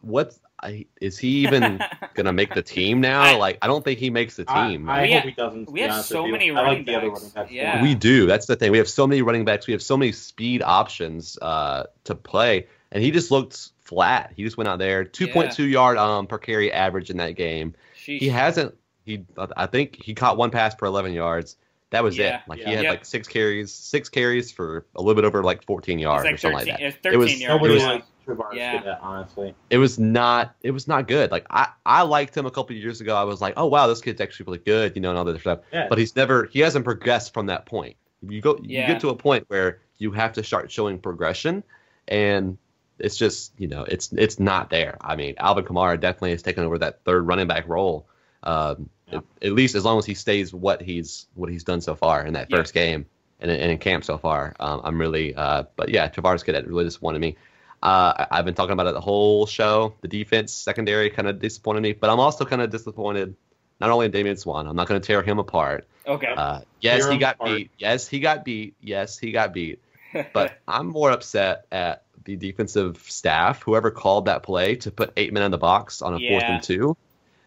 what's I, is he even [laughs] gonna make the team now? I- like, I don't think he makes the team. I, I We hope he doesn't. we have so with you. many running like backs. running backs. Yeah. We do. That's the thing. We have so many running backs. We have so many speed options uh, to play, and he just looked flat. He just went out there, 2.2 yard um per carry average in that game. Sheesh. He hasn't. He I think he caught one pass per 11 yards. That was Yeah. it. Like Yeah. he had Yep. like six carries, six carries for a little bit over like 14 yards like or something 13, like that. it's It 13 was- yards. Nobody was- yeah. likes Travaris Yeah. Cadet, honestly. It was not. It was not good. Like I, I liked him a couple of years ago. I was like, oh wow, this kid's actually really good, you know, and all that stuff. Yeah. But he's never. He hasn't progressed from that point. You go. You Yeah. get to a point where you have to start showing progression, and it's just you know it's it's not there. I mean, Alvin Kamara definitely has taken over that third running back role. Um, Yeah. at, at least as long as he stays what he's what he's done so far in that Yeah. first game and, in- and in camp so far. Um, I'm really. Uh, but yeah, Travaris Cadet really disappointed me. Uh, I've been talking about it the whole show. The defense, secondary, kind of disappointed me, but I'm also kind of disappointed. Not only in Damian Swann, I'm not going to tear him apart. Okay. Uh, yes, Tear he got apart. beat. Yes, he got beat. Yes, he got beat. [laughs] But I'm more upset at the defensive staff, whoever called that play to put eight men in the box on a fourth and two.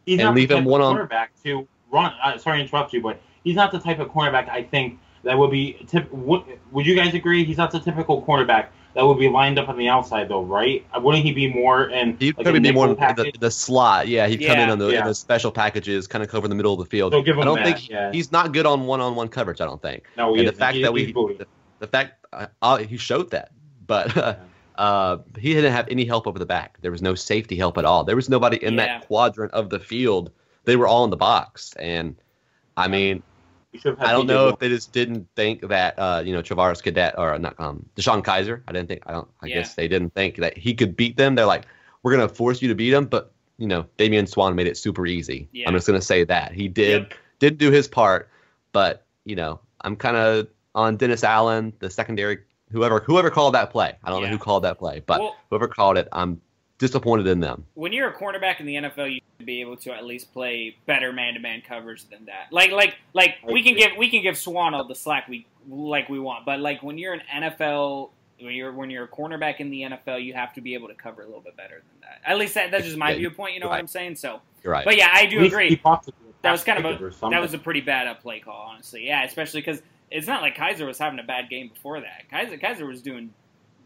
He's And not leave the him one on- to run. Uh, sorry to interrupt you, but he's not the type of cornerback I think that would be. Tip, would, would you guys agree? He's not the typical cornerback that would be lined up on the outside, though, right? Uh, Wouldn't he be more in He'd like probably be more in the, the slot. Yeah, he'd come in on the, in the special packages, kind of cover the middle of the field. So give him I don't that, think yeah. he's not good on one-on-one coverage. I don't think. no, he and the fact He- that we the, the fact uh, uh, he showed that, but uh, he didn't have any help over the back. There was no safety help at all. There was nobody in Yeah. that quadrant of the field. They were all in the box, and I mean, have I don't know if they just didn't think that uh, you know Travaris Cadet or not um, DeShone Kizer. I didn't think. I don't. I Yeah. guess they didn't think that he could beat them. They're like, we're gonna force you to beat him, but you know, Damian Swann made it super easy. Yeah. I'm just gonna say that he did. Yep. didn't do his part, but you know, I'm kind of on Dennis Allen, the secondary, whoever whoever called that play. I don't Yeah. know who called that play, but Well- whoever called it, I'm disappointed in them. when you're a cornerback in the NFL, you should be able to at least play better man-to-man coverage than that. Like, like, like we can give we can give Swann all the slack we like we want, but like when you're an NFL, when you're when you're a cornerback in the NFL, you have to be able to cover a little bit better than that. At least that, that's just my Yeah, viewpoint. You know what right. I'm saying? So, You're right. but yeah, I do agree. keep off the That was kind of a that was a pretty bad up play call, honestly. Yeah, especially because it's not like Kizer was having a bad game before that. Kizer Kizer was doing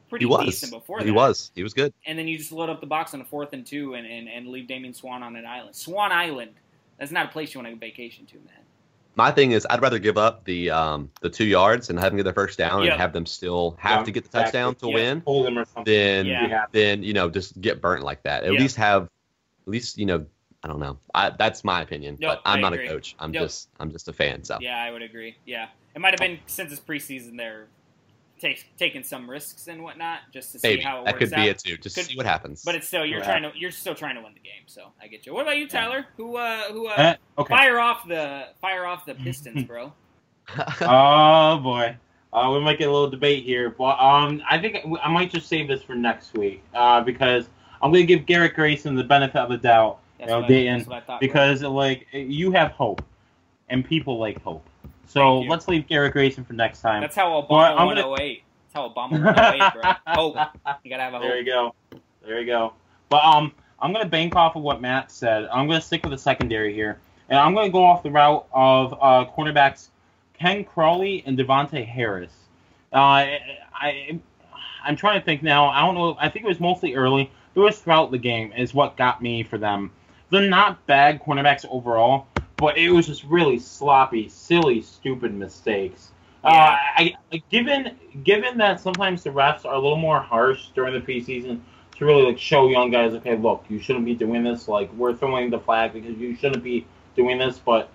pretty he was. decent before he that. He was. He was good. and then you just load up the box on a fourth and two and, and, and leave Damian Swann on an island. Swan Island. That's not a place you want to go vacation to, man. My thing is, I'd rather give up the um the two yards and have them get their first down Yeah. and have them still have Yeah, to get the exactly. touchdown to Yeah. win Hold them or something. than Yeah. Yeah. you know just get burnt like that. At Yeah. least have, at least you know, I don't know. I, that's my opinion, Yep, but I'm I not agree. a coach. I'm Yep. just I'm just a fan. So Yeah, I would agree. Yeah, it might have been since it's preseason. They're take, taking some risks and whatnot just to see maybe how it that works could be it too. Just Could- see what happens. But it's still you're Yeah. trying to you're still trying to win the game. So I get you. What about you, Tyler? Who uh who uh Eh, okay. fire off the fire off the [laughs] Pistons, bro? oh boy, uh, we might get a little debate here, but um, I think I might just save this for next week uh, because I'm going to give Garrett Grayson the benefit of the doubt That's, No, what, I, Dayton, that's what I thought. bro. because like you have hope, and people like hope. So let's leave Garrett Grayson for next time. that's how Obama Well, I'm gonna- 08. That's how Obama [laughs] won 08, bro. Hope. You gotta have a hope. There you go. There you go. But um, I'm gonna bank off of what Matt said. I'm gonna stick with the secondary here, and I'm gonna go off the route of uh, cornerbacks Ken Crawley and De'Vante Harris. Uh, I, I I'm trying to think now. I don't know. I think it was mostly early. It was throughout the game is what got me for them. They're not bad cornerbacks overall, but it was just really sloppy, silly, stupid mistakes. Uh, Yeah. I, I given given that sometimes the refs are a little more harsh during the preseason to really like show young guys, okay, look, you shouldn't be doing this. Like we're throwing the flag because you shouldn't be doing this. But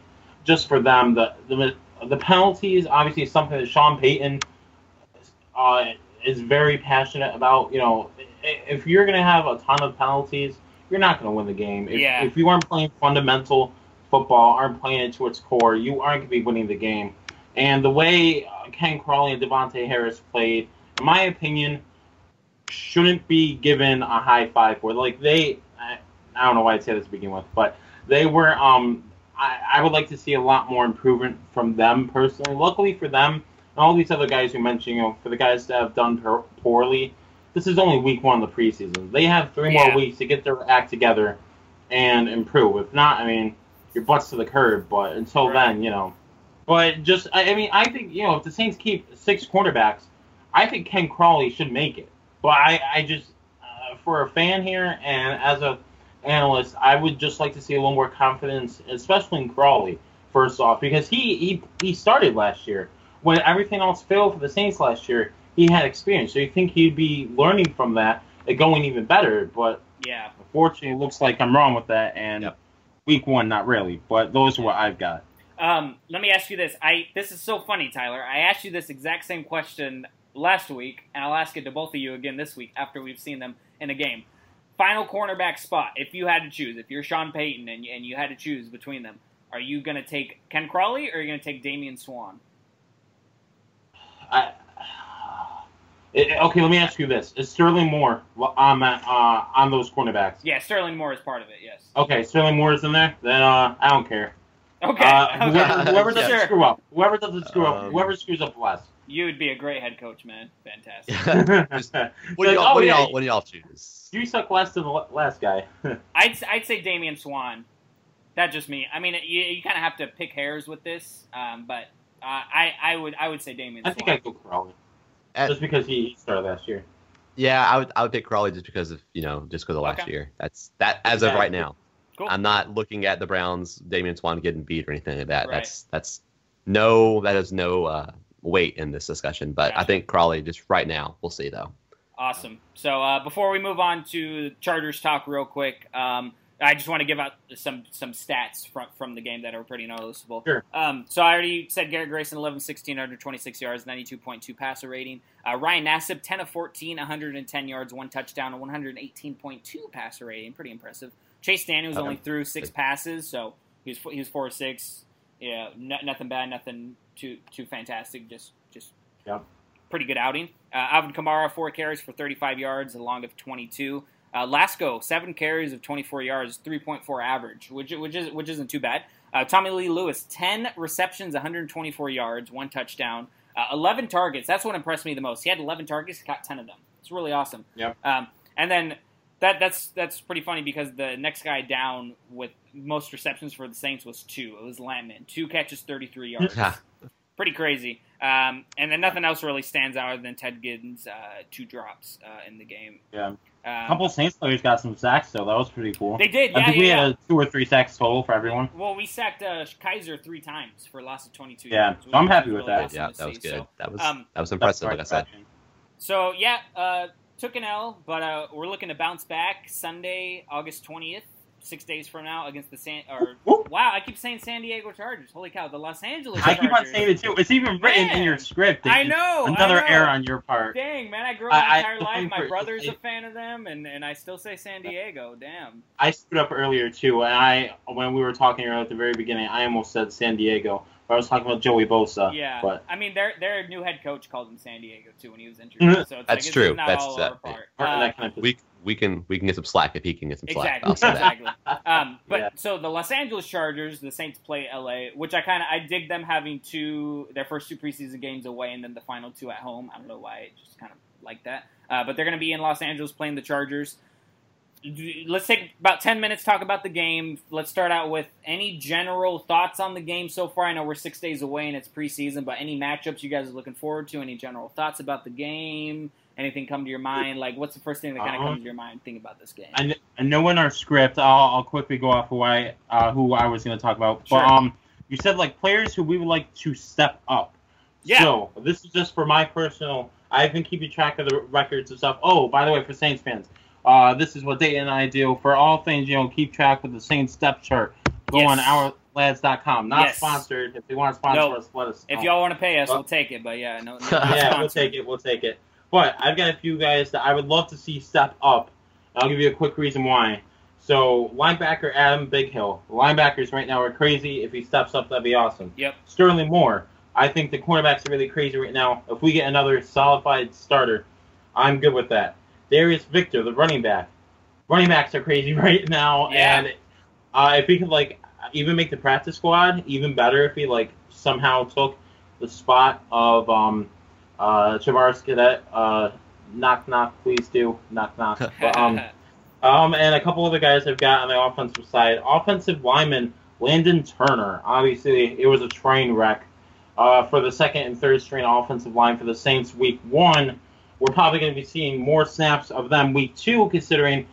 just for them, the the the penalties obviously is something that Sean Payton uh, is very passionate about. You know, if you're gonna have a ton of penalties, you're not gonna win the game. If, Yeah. if you aren't playing fundamental football, aren't playing it to its core, you aren't gonna be winning the game. And the way uh, Ken Crawley and De'Vante Harris played, in my opinion, shouldn't be given a high five for. Like they, I, don't know why I say this to begin with, but they were. Um, I, I would like to see a lot more improvement from them personally. Luckily for them, and all these other guys who mentioned, you know, for the guys that have done per- poorly, this is only week one of the preseason. They have three Yeah. more weeks to get their act together and improve. If not, I mean, your butts to the curb. But until Right. then, you know. But just, I, I mean, I think you know, if the Saints keep six quarterbacks, I think Ken Crawley should make it. But I, I just, uh, for a fan here and as a analyst, I would just like to see a little more confidence, especially in Crawley. First off, because he he, he started last year when everything else failed for the Saints last year. He had experience, so you think he'd be learning from that and going even better. But Yeah. unfortunately, it looks like I'm wrong with that. And Yep. Week one, not really. But those are what I've got. Um, let me ask you this. I this is so funny, Tyler. I asked you this exact same question last week, and I'll ask it to both of you again this week after we've seen them in a game. Final cornerback spot. If you had to choose, if you're Sean Payton and, and you had to choose between them, are you going to take Ken Crawley or are you going to take Damian Swann? I, it- okay, let me ask you this: Is Sterling Moore on that uh, on those cornerbacks? Yeah, Sterling Moore is part of it. Yes. Okay, Sterling Moore is in there. Then uh, I don't care. Okay. Uh, [laughs] okay. whoever, whoever doesn't Sure. screw up, whoever doesn't screw up, Um, whoever screws up less. You would be a great head coach, man. Fantastic. [laughs] Just- what [laughs] do y'all, "Oh, what do y'all, what do y'all choose? You suck less than the last guy. I'd I'd say Damian Swann. That's just me. I mean, you, you kind of have to pick hairs with this, um, but uh, I I would I would say Damian I Swann. think I'd go Crawley, At- just because he he started last year. Yeah, I would I would pick Crawley just because of you know just because of last Okay. year. That's that as of right now. Cool. I'm not looking at the Browns, Damian Swann getting beat or anything like that. Right. That's that's no that is no uh, weight in this discussion. But I think Crawley just right now. We'll see though. Awesome. So uh, before we move on to Chargers talk, real quick, um, I just want to give out some some stats from from the game that are pretty noticeable. Sure. Um, so I already said Garrett Grayson 11 16 126 yards, 92.2 passer rating. Uh, Ryan Nassib 10 of 14, 110 yards, one touchdown, 118.2 passer rating. Pretty impressive. Chase Daniels Okay. only threw six passes, so he was he was four of six. Yeah, no, nothing bad, nothing too too fantastic. Just just pretty good outing. Uh, Alvin Kamara four carries for 35 yards, a long of 22. Uh, Lasco seven carries of 24 yards, 3.4 average, which which is which isn't too bad. Uh, Tommy Lee Lewis 10 receptions, 124 yards, one touchdown, uh, 11 targets. That's what impressed me the most. He had 11 targets, he got 10 of them. It's really awesome. Yep. Um, and then that that's that's pretty funny because the next guy down with most receptions for the Saints was two. It was Landman, two catches, 33 yards. Yeah. Pretty crazy. Um, and then nothing else really stands out other than Ted Giddens' uh, two drops uh, in the game. Yeah. Um, A couple Saints players got some sacks, though. That was pretty cool. They did, yeah, I think yeah, we yeah. had two or three sacks total for everyone. Well, we sacked uh, Kizer three times for a loss of 22 Yeah, yards. so I'm happy with really that. awesome Yeah, that was see. good. So, that was um, that was impressive. Like I said. So yeah, uh, took an L, but uh, we're looking to bounce back Sunday, August twentieth, six days from now against the San. Or Whoop. wow, I keep saying San Diego Chargers. Holy cow, the Los Angeles. I keep on saying it too. It's even written in your script. I know. Another I know. error on your part. Dang man, I grew up my I- I- entire life. My for- brother's a fan of them, and, and I still say San Diego. Damn. I screwed up earlier too, and I when we were talking at the very beginning, I almost said San Diego, but I was talking about Joey Bosa. Yeah, But I mean, their their new head coach called him San Diego too when he was injured. So it's That's like, it's true. Not That's, all our part. or Uh, that kind of We we can we can get some slack if he can get some slack. Exactly. I'll say that. exactly. Um, [laughs] but Yeah. so the Los Angeles Chargers, the Saints play LA, which I kind of I dig them having two their first two preseason games away and then the final two at home. I don't know why, I just kind of like that. Uh, but they're going to be in Los Angeles playing the Chargers. Let's take about ten minutes talk about the game. Let's start out with any general thoughts on the game so far. I know we're six days away and it's preseason, but any matchups you guys are looking forward to? Any general thoughts about the game? Anything come to your mind? Like, what's the first thing that kind of Uh-huh. comes to your mind? Think about this game. I, kn- I know in our script, I'll, I'll quickly go off who I uh, who I was going to talk about. Sure. But um, you said like players who we would like to step up. Yeah. So this is just for my personal. I've been keeping track of the records and stuff. Oh, by the way, for Saints fans, uh, this is what Dayton and I do for all things. You know, keep track with the Saints step chart. Go Yes. on ourlads.com. Not Yes. sponsored. If they want to sponsor No. us, let us. If y'all want to pay us, Well- we'll take it. But yeah, no, no [laughs] yeah, we'll take it. We'll take it. But I've got a few guys that I would love to see step up. I'll give you a quick reason why. So linebacker Adam Bighill. Linebackers right now are crazy. If he steps up, that'd be awesome. Yep. Sterling Moore. I think the cornerbacks are really crazy right now. If we get another solidified starter, I'm good with that. Darius Victor, the running back. Running backs are crazy [laughs] right now, Yeah. and uh, if he could like even make the practice squad, even better if he like somehow took the spot of um uh Travaris Cadet. Uh, knock knock, please do knock knock. [laughs] But, um, um, and a couple other guys I've got on the offensive side. Offensive lineman Landon Turner. Obviously, it was a train wreck uh, for the second and third string offensive line for the Saints week one. We're probably going to be seeing more snaps of them week two, considering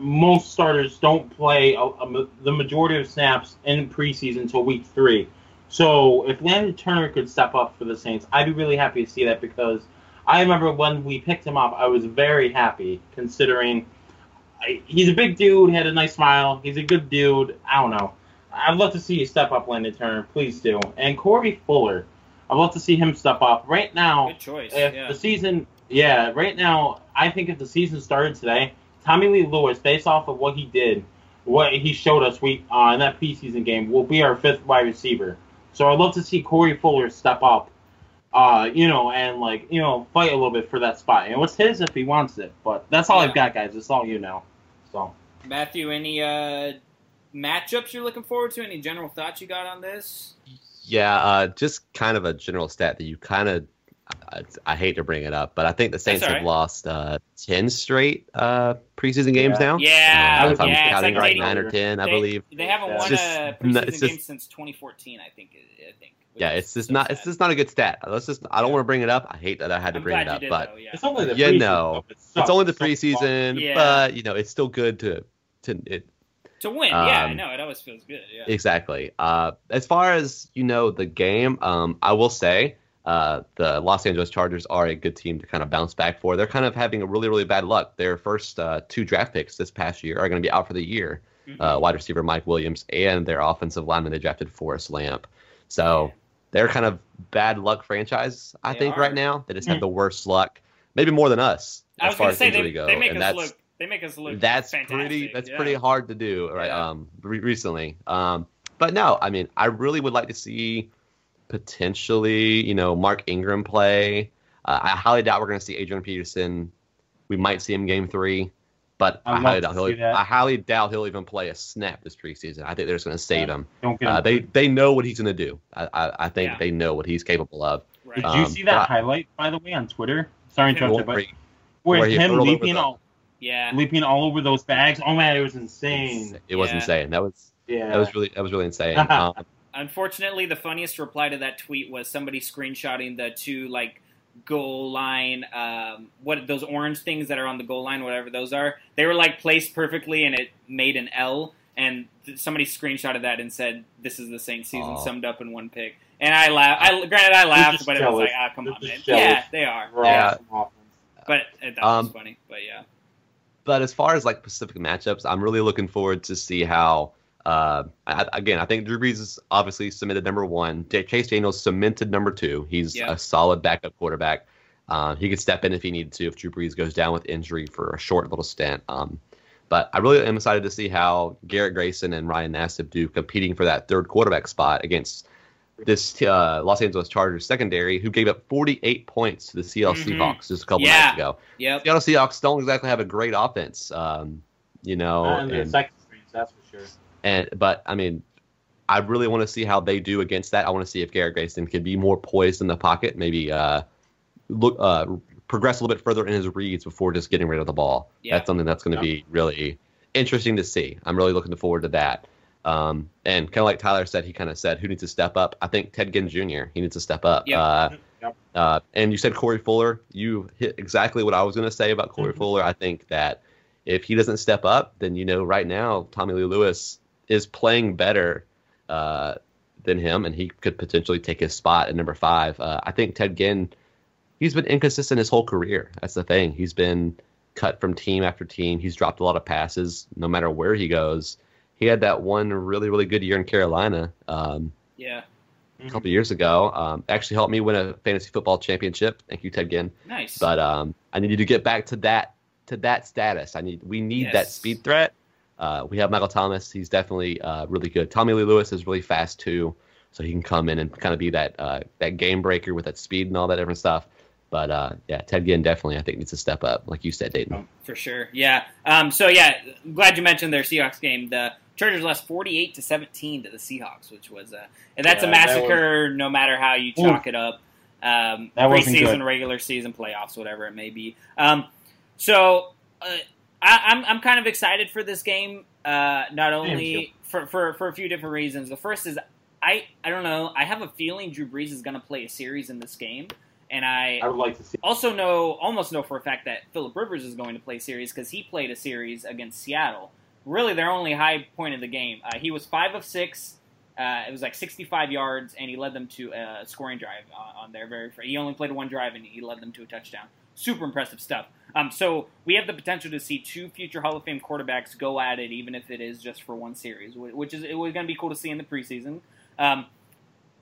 most starters don't play a, a, the majority of snaps in preseason until week three. So if Landon Turner could step up for the Saints, I'd be really happy to see that because I remember when we picked him up, I was very happy considering I, he's a big dude, had a nice smile, he's a good dude. I don't know. I'd love to see you step up, Landon Turner. Please do. And Corey Fuller, I'd love to see him step up. Right now, Good choice. if yeah. the season, yeah, right now, I think if the season started today, Tommy Lee Lewis, based off of what he did, what he showed us we uh, in that preseason game, will be our fifth wide receiver. So I'd love to see Corey Fuller step up, uh, you know, and like you know, fight a little bit for that spot. And what's his if he wants it. But that's all Yeah. I've got, guys. It's all you know. So Matthew, any uh, matchups you're looking forward to? Any general thoughts you got on this? Yeah, uh, just kind of a general stat that you kind of. I, I hate to bring it up, but I think the Saints all have lost uh, ten straight uh, preseason games Yeah. now. Yeah, Uh, if I'm yeah, counting like right, nine or ten, I believe. they haven't Yeah. won It's a preseason no, it's game since 2014. I think. I think. Yeah, it's just so not. It's just not a good stat. Let's just. I don't want to bring it up. I hate that I had to I'm bring glad it you up, did, but though, yeah. it's only the Yeah, preseason no. It it's only the preseason. Yeah. But you know, it's still good to to it, to win. yeah, I um, know it always feels good. Yeah. Exactly. Uh, as far as you know, the game, um, I will say uh, the Los Angeles Chargers are a good team to kind of bounce back for. They're kind of having a really, really bad luck. Their first uh, two draft picks this past year are going to be out for the year. Mhm. Uh, wide receiver Mike Williams and their offensive lineman they drafted Forrest Lamp. So they're kind of bad luck franchise, I They think, are. right now. They just have the worst luck, maybe more than us I as far as say injury they, go. they make and us that's look. They make us look. that's fantastic. pretty that's yeah. pretty hard to do right Yeah. um re- recently um but no, I mean, I really would like to see potentially, you know, Mark Ingram play. Uh, I highly doubt we're going to see Adrian Peterson. We might see him game three, but I I'd highly, doubt he'll. I highly doubt he'll even play a snap this preseason. I think they're just going to save him. Don't get Uh, they they know what he's going to do. I, I, I think Yeah. they know what he's capable of. Right. Did Um, you see that but- highlight by the way on Twitter? Sorry to interrupt you, but where, where him leaping all yeah. leaping all over those bags. Oh man, it was insane. It was Yeah. insane. That was Yeah, that was really that was really insane. [laughs] um, Unfortunately, the funniest reply to that tweet was somebody screenshotting the two like goal line, um, what those orange things that are on the goal line, whatever those are. They were like placed perfectly, and it made an L. And th- somebody screenshotted that and said, "This is the Saints season Oh. summed up in one pick." And I laughed. I granted I laughed, just but it was like, jealous. "Ah, come They're on, man." jealous. Yeah, they are. Raw Yeah. But it, that was Um, funny. But yeah, but as far as like Pacific matchups, I'm really looking forward to see how. Uh, I, again, I think Drew Brees is obviously cemented number one. Chase Daniels cemented number two. He's Yeah. a solid backup quarterback. Um, he could step in if he needed to if Drew Brees goes down with injury for a short little stint. Um, but I really am excited to see how Garrett Grayson and Ryan Nassib do competing for that third quarterback spot against this uh, Los Angeles Chargers secondary, who gave up 48 points to the Seattle Mhm. Seahawks just a couple Yeah. nights ago. yep. Seattle Seahawks don't exactly have a great offense, um, you know, Not in the and, second strings, that's for sure. And but I mean, I really want to see how they do against that. I want to see if Garrett Grayson can be more poised in the pocket, maybe uh, look uh, progress a little bit further in his reads before just getting rid of the ball. Yeah. That's something that's going to be really interesting to see. I'm really looking forward to that. Um, and kind of like Tyler said, he kind of said, who needs to step up? I think Ted Ginn Jr. He needs to step up. Yep. Uh, Yep. uh, and you said Corey Fuller. You hit exactly what I was going to say about Corey Mhm. Fuller. I think that if he doesn't step up, then you know right now Tommy Lee Lewis is playing better uh, than him, and he could potentially take his spot at number five. Uh, I think Ted Ginn, he's been inconsistent his whole career. That's the thing. He's been cut from team after team. He's dropped a lot of passes no matter where he goes. He had that one really really good year in Carolina. Um, Yeah. a couple years ago. Um, actually helped me win a fantasy football championship. Thank you, Ted Ginn. Nice. But um, I need you to get back to that to that status. I need we need that speed threat. Uh, we have Michael Thomas. He's definitely uh, really good. Tommy Lee Lewis is really fast too, so he can come in and kind of be that uh, that game breaker with that speed and all that different stuff. But uh, yeah, Ted Ginn definitely I think needs to step up, like you said, Dayton. For sure, yeah. Um, so yeah, I'm glad you mentioned their Seahawks game. The Chargers lost 48 to 17 to the Seahawks, which was uh, and that's a Yeah, that massacre. no matter how you chalk it up, um, That wasn't preseason, good. regular season, playoffs, whatever it may be. Um, so uh, I, I'm I'm kind of excited for this game. Uh, not only for, for for a few different reasons. The first is I I don't know. I have a feeling Drew Brees is going to play a series in this game, and I I would like to see. also know almost know for a fact that Philip Rivers is going to play series because he played a series against Seattle. Really, their only high point of the game. Uh, he was five of six. Uh, it was like 65 yards, and he led them to a scoring drive on, on their very. First. He only played one drive, and he led them to a touchdown. Super impressive stuff. Um, so we have the potential to see two future Hall of Fame quarterbacks go at it, even if it is just for one series, which is it was going to be cool to see in the preseason. Um,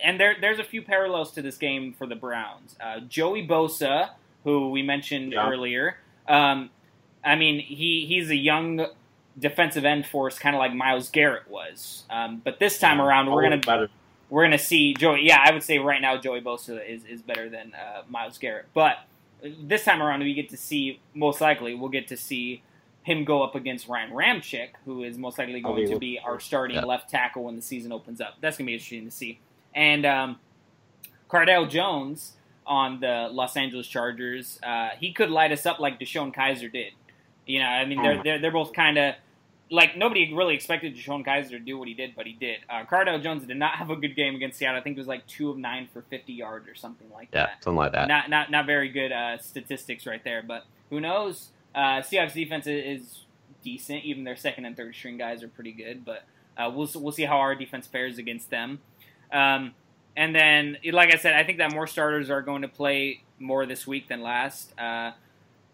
and there, there's a few parallels to this game for the Browns. Uh, Joey Bosa, who we mentioned Yeah. earlier, um, I mean, he, he's a young defensive end force, kind of like Myles Garrett was. Um, but this time around, we're gonna better. we're gonna see Joey. Yeah, I would say right now Joey Bosa is, is better than uh, Myles Garrett. But this time around, we get to see most likely we'll get to see him go up against Ryan Ramczyk, who is most likely going to be our starting Yeah. left tackle when the season opens up. That's gonna be interesting to see. And um, Cardale Jones on the Los Angeles Chargers, uh, he could light us up like DeShone Kizer did. You know, I mean, they're they're, they're both kind of like nobody really expected DeShone Kizer to do what he did, but he did. Uh, Cardale Jones did not have a good game against Seattle. I think it was like two of nine for 50 yards or something like Yeah, that. something like that. Not not not very good uh, statistics right there, but who knows? Uh, Seahawks defense is decent. Even their second and third string guys are pretty good, but uh, we'll we'll see how our defense fares against them. Um, and then, like I said, I think that more starters are going to play more this week than last. Uh,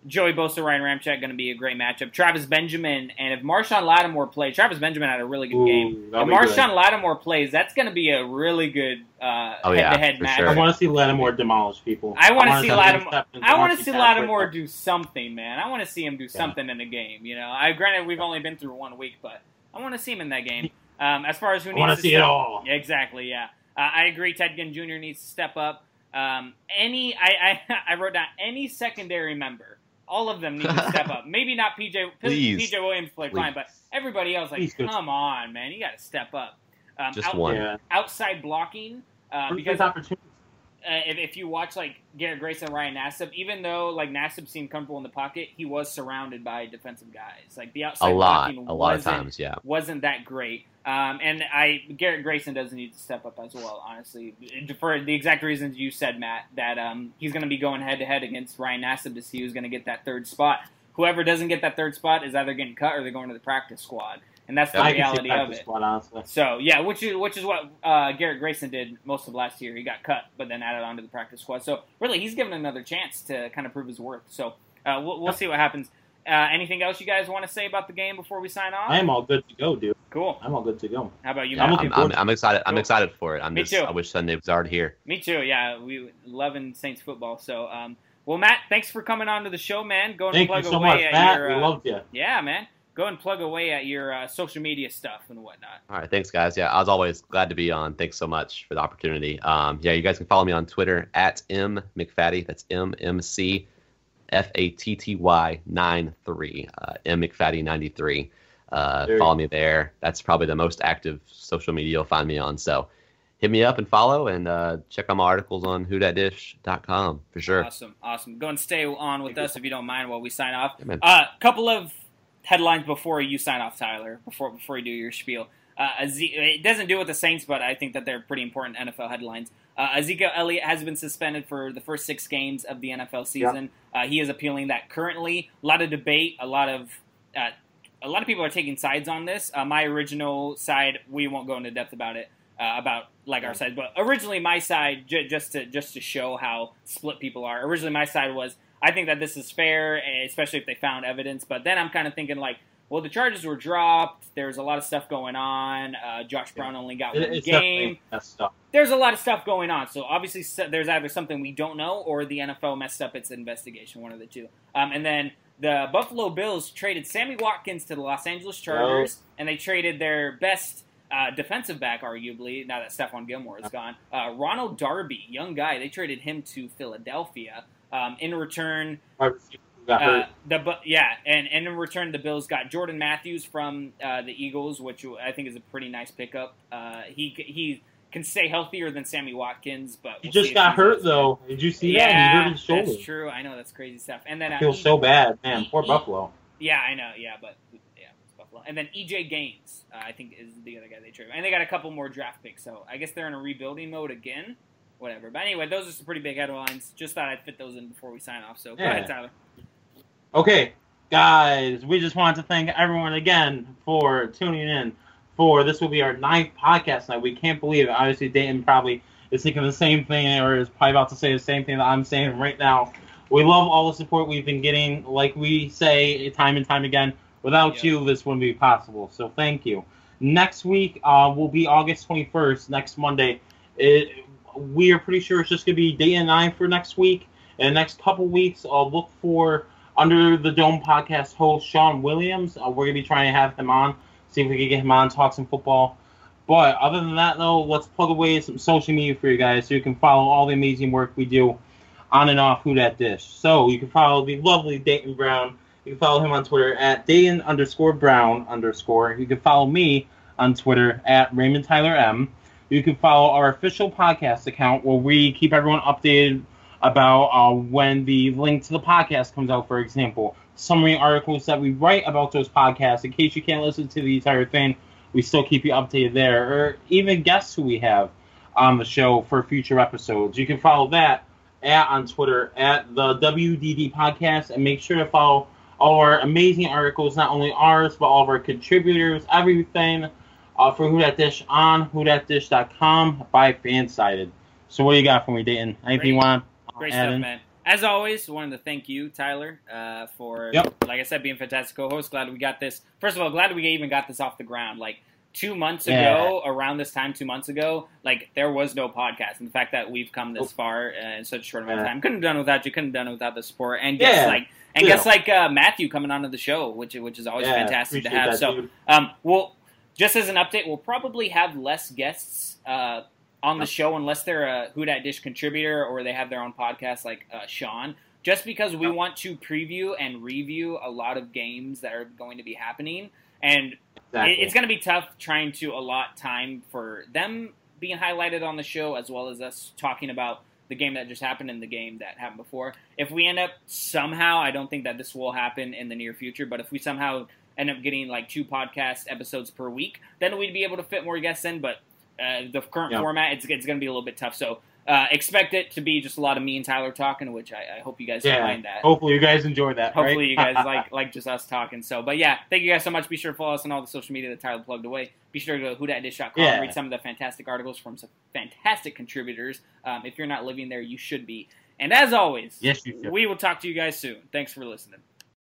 Joey Bosa, Ryan Ramczyk, going to be a great matchup. Travis Benjamin, and if Marshon Lattimore plays, Travis Benjamin had a really good Ooh, game. If that'll good. Marshon Lattimore plays, that's going to be a really good uh, Oh, head-to-head for match. sure. I want to see Lattimore demolish people. I wanna wanna see him Lattimore- I want to see Pat Lattimore do something, man. I want to see him do something in the game. You know, I granted we've only been through one week, but I want to see him in that game. Um, as far as who I needs to to see step- it all. Yeah, exactly. Yeah, uh, I agree. Ted Ginn Jr. needs to step up. Um, any, I, I, [laughs] I wrote down any secondary member. All of them need to step up. [laughs] Maybe not PJ. Please. PJ Williams played fine, but everybody else, like, Please, come on, man, you got to step up. Um, Just out- one. Outside blocking. Uh, because opportunity. Uh, if, if you watch like Garrett Grayson, Ryan Nassib, even though like Nassib seemed comfortable in the pocket, he was surrounded by defensive guys. Like the outside A lot, blocking a lot of times, yeah. wasn't that great. Um, and I Garrett Grayson doesn't need to step up as well, honestly, for the exact reasons you said, Matt. That um, he's going to be going head to head against Ryan Nassib to see who's going to get that third spot. Whoever doesn't get that third spot is either getting cut or they're going to the practice squad, and that's the I can reality of it. squad, honestly. So yeah, which is which is what uh, Garrett Grayson did most of last year. He got cut, but then added onto the practice squad. So really, he's given another chance to kind of prove his worth. So uh, we'll, we'll see what happens. Uh, anything else you guys want to say about the game before we sign off? I am all good to go, dude. cool. I'm all good to go. How about you? Yeah, I'm Matt? I'm, I'm, forward to I'm excited. I'm excited for it. I'm Me just. too. I wish Sunday was already here. Me too. Yeah, we loving Saints football. So um, well, Matt, thanks for coming on to the show, man. Going and Thank plug you so away much, at Matt. your we uh, loved you. yeah, man. Go and plug away at your uh, social media stuff and whatnot. All right, thanks, guys. Yeah, as always, glad to be on. Thanks so much for the opportunity. Um, yeah, you guys can follow me on Twitter at m mcfatty. That's m m c f a t t y nine three. Uh, m mcfatty ninety three. Uh, follow me there. That's probably the most active social media you'll find me on. So hit me up and follow, and uh, check out my articles on whodatdish.com for sure. Awesome, awesome. Go and stay on with Thank you. us if you don't mind while we sign off. Yeah. A uh, couple of headlines before you sign off, Tyler. Before before you do your spiel. Uh, it doesn't do with the Saints, but I think that they're pretty important NFL headlines. Uh, Ezekiel Elliott has been suspended for the first six games of the NFL season. Uh, he is appealing that currently. A lot of debate. A lot of uh, a lot of people are taking sides on this. Uh, my original side, we won't go into depth about it. Uh, about like our side, but originally my side, j- just to just to show how split people are. Originally my side was I think that this is fair, especially if they found evidence. But then I'm kind of thinking like, well, the charges were dropped. There's a lot of stuff going on. Uh, Josh Brown only got one it's game. definitely messed up. There's a lot of stuff going on. So obviously, there's either something we don't know or the NFL messed up its investigation. One of the two. Um, and then the Buffalo Bills traded Sammy Watkins to the Los Angeles Chargers, and they traded their best. Uh, defensive back, arguably, now that Stephon Gilmore is gone. Uh, Ronald Darby, young guy, they traded him to Philadelphia. Um, in return, Wide receiver got uh, the yeah, and, and in return, the Bills got Jordan Matthews from uh, the Eagles, which I think is a pretty nice pickup. Uh, he he can stay healthier than Sammy Watkins, but He we'll just got hurt though. Did you see that? He Yeah, hurt his shoulder. that's true. I know that's crazy stuff. And then I uh, feel E- so bad, man. E- Poor E- Buffalo. Yeah, I know. Yeah, but yeah, Buffalo. And then EJ Gaines, uh, I think, is the other guy they traded. And they got a couple more draft picks, so I guess they're in a rebuilding mode again. Whatever. But anyway, those are some pretty big headlines. Just thought I'd fit those in before we sign off. So go ahead, Tyler. Okay, guys, we just want to thank everyone again for tuning in. For this will be our ninth podcast night. We can't believe it. Obviously, Dayton probably is thinking the same thing, or is probably about to say the same thing that I'm saying right now. We love all the support we've been getting. Like we say time and time again, without Yeah. you, this wouldn't be possible. So thank you. Next week uh, will be August 21st, next Monday. It, we are pretty sure it's just going to be day and I for next week. In the next couple weeks, I'll look for under the Dome podcast host Sean Williams. Uh, we're gonna be trying to have him on, see if we can get him on, talk some football. But other than that, though, let's plug away some social media for you guys so you can follow all the amazing work we do on and off Who Dat Dish. So you can follow the lovely Dayton Brown. You can follow him on Twitter at Dayton underscore Brown underscore. You can follow me on Twitter at Raymond Tyler M. You can follow our official podcast account where we keep everyone updated about uh, when the link to the podcast comes out, for example. Summary articles that we write about those podcasts. In case you can't listen to the entire thing, we still keep you updated there. Or even guests who we have on the show for future episodes. You can follow that at on Twitter at the WDD podcast and make sure to follow all our amazing articles, not only ours, but all of our contributors, everything uh, for Who Dat Dish on WhoDatDish.com by Fansided. So what do you got for me, Dayton? Anything you Great. want? to Great stuff, in? man. As always, wanted to thank you, Tyler, uh, for Yep. like I said, being a fantastic co-host. Glad we got this. First of all, glad we even got this off the ground. Like two months Yeah. ago, around this time, two months ago, like there was no podcast. And the fact that we've come this far uh, in such a short amount of time, couldn't have done it without you. Couldn't have done it without the support and Yeah. like and Yeah. guests like uh, Matthew coming onto the show, which which is always Yeah, fantastic to have. that, so um, we'll just as an update, we'll probably have less guests uh, on the show unless they're a Who Dat Dish contributor or they have their own podcast like uh, Sean. Just because we want to preview and review a lot of games that are going to be happening, and Exactly. it- it's going to be tough trying to allot time for them being highlighted on the show as well as us talking about the game that just happened and the game that happened before. If we end up somehow, I don't think that this will happen in the near future, but if we somehow end up getting like two podcast episodes per week, then we'd be able to fit more guests in. But uh, the current Yeah. format, it's, it's going to be a little bit tough. So uh, expect it to be just a lot of me and Tyler talking, which I, I hope you guys yeah. mind that. Hopefully you guys enjoy that. Hopefully right? you guys [laughs] like like just us talking. So, but yeah, thank you guys so much. Be sure to follow us on all the social media that Tyler plugged away. Be sure to go to whodatdish.com, Yeah. read some of the fantastic articles from some fantastic contributors. Um, if you're not living there, you should be. And as always, Yes, you should. we will talk to you guys soon. Thanks for listening.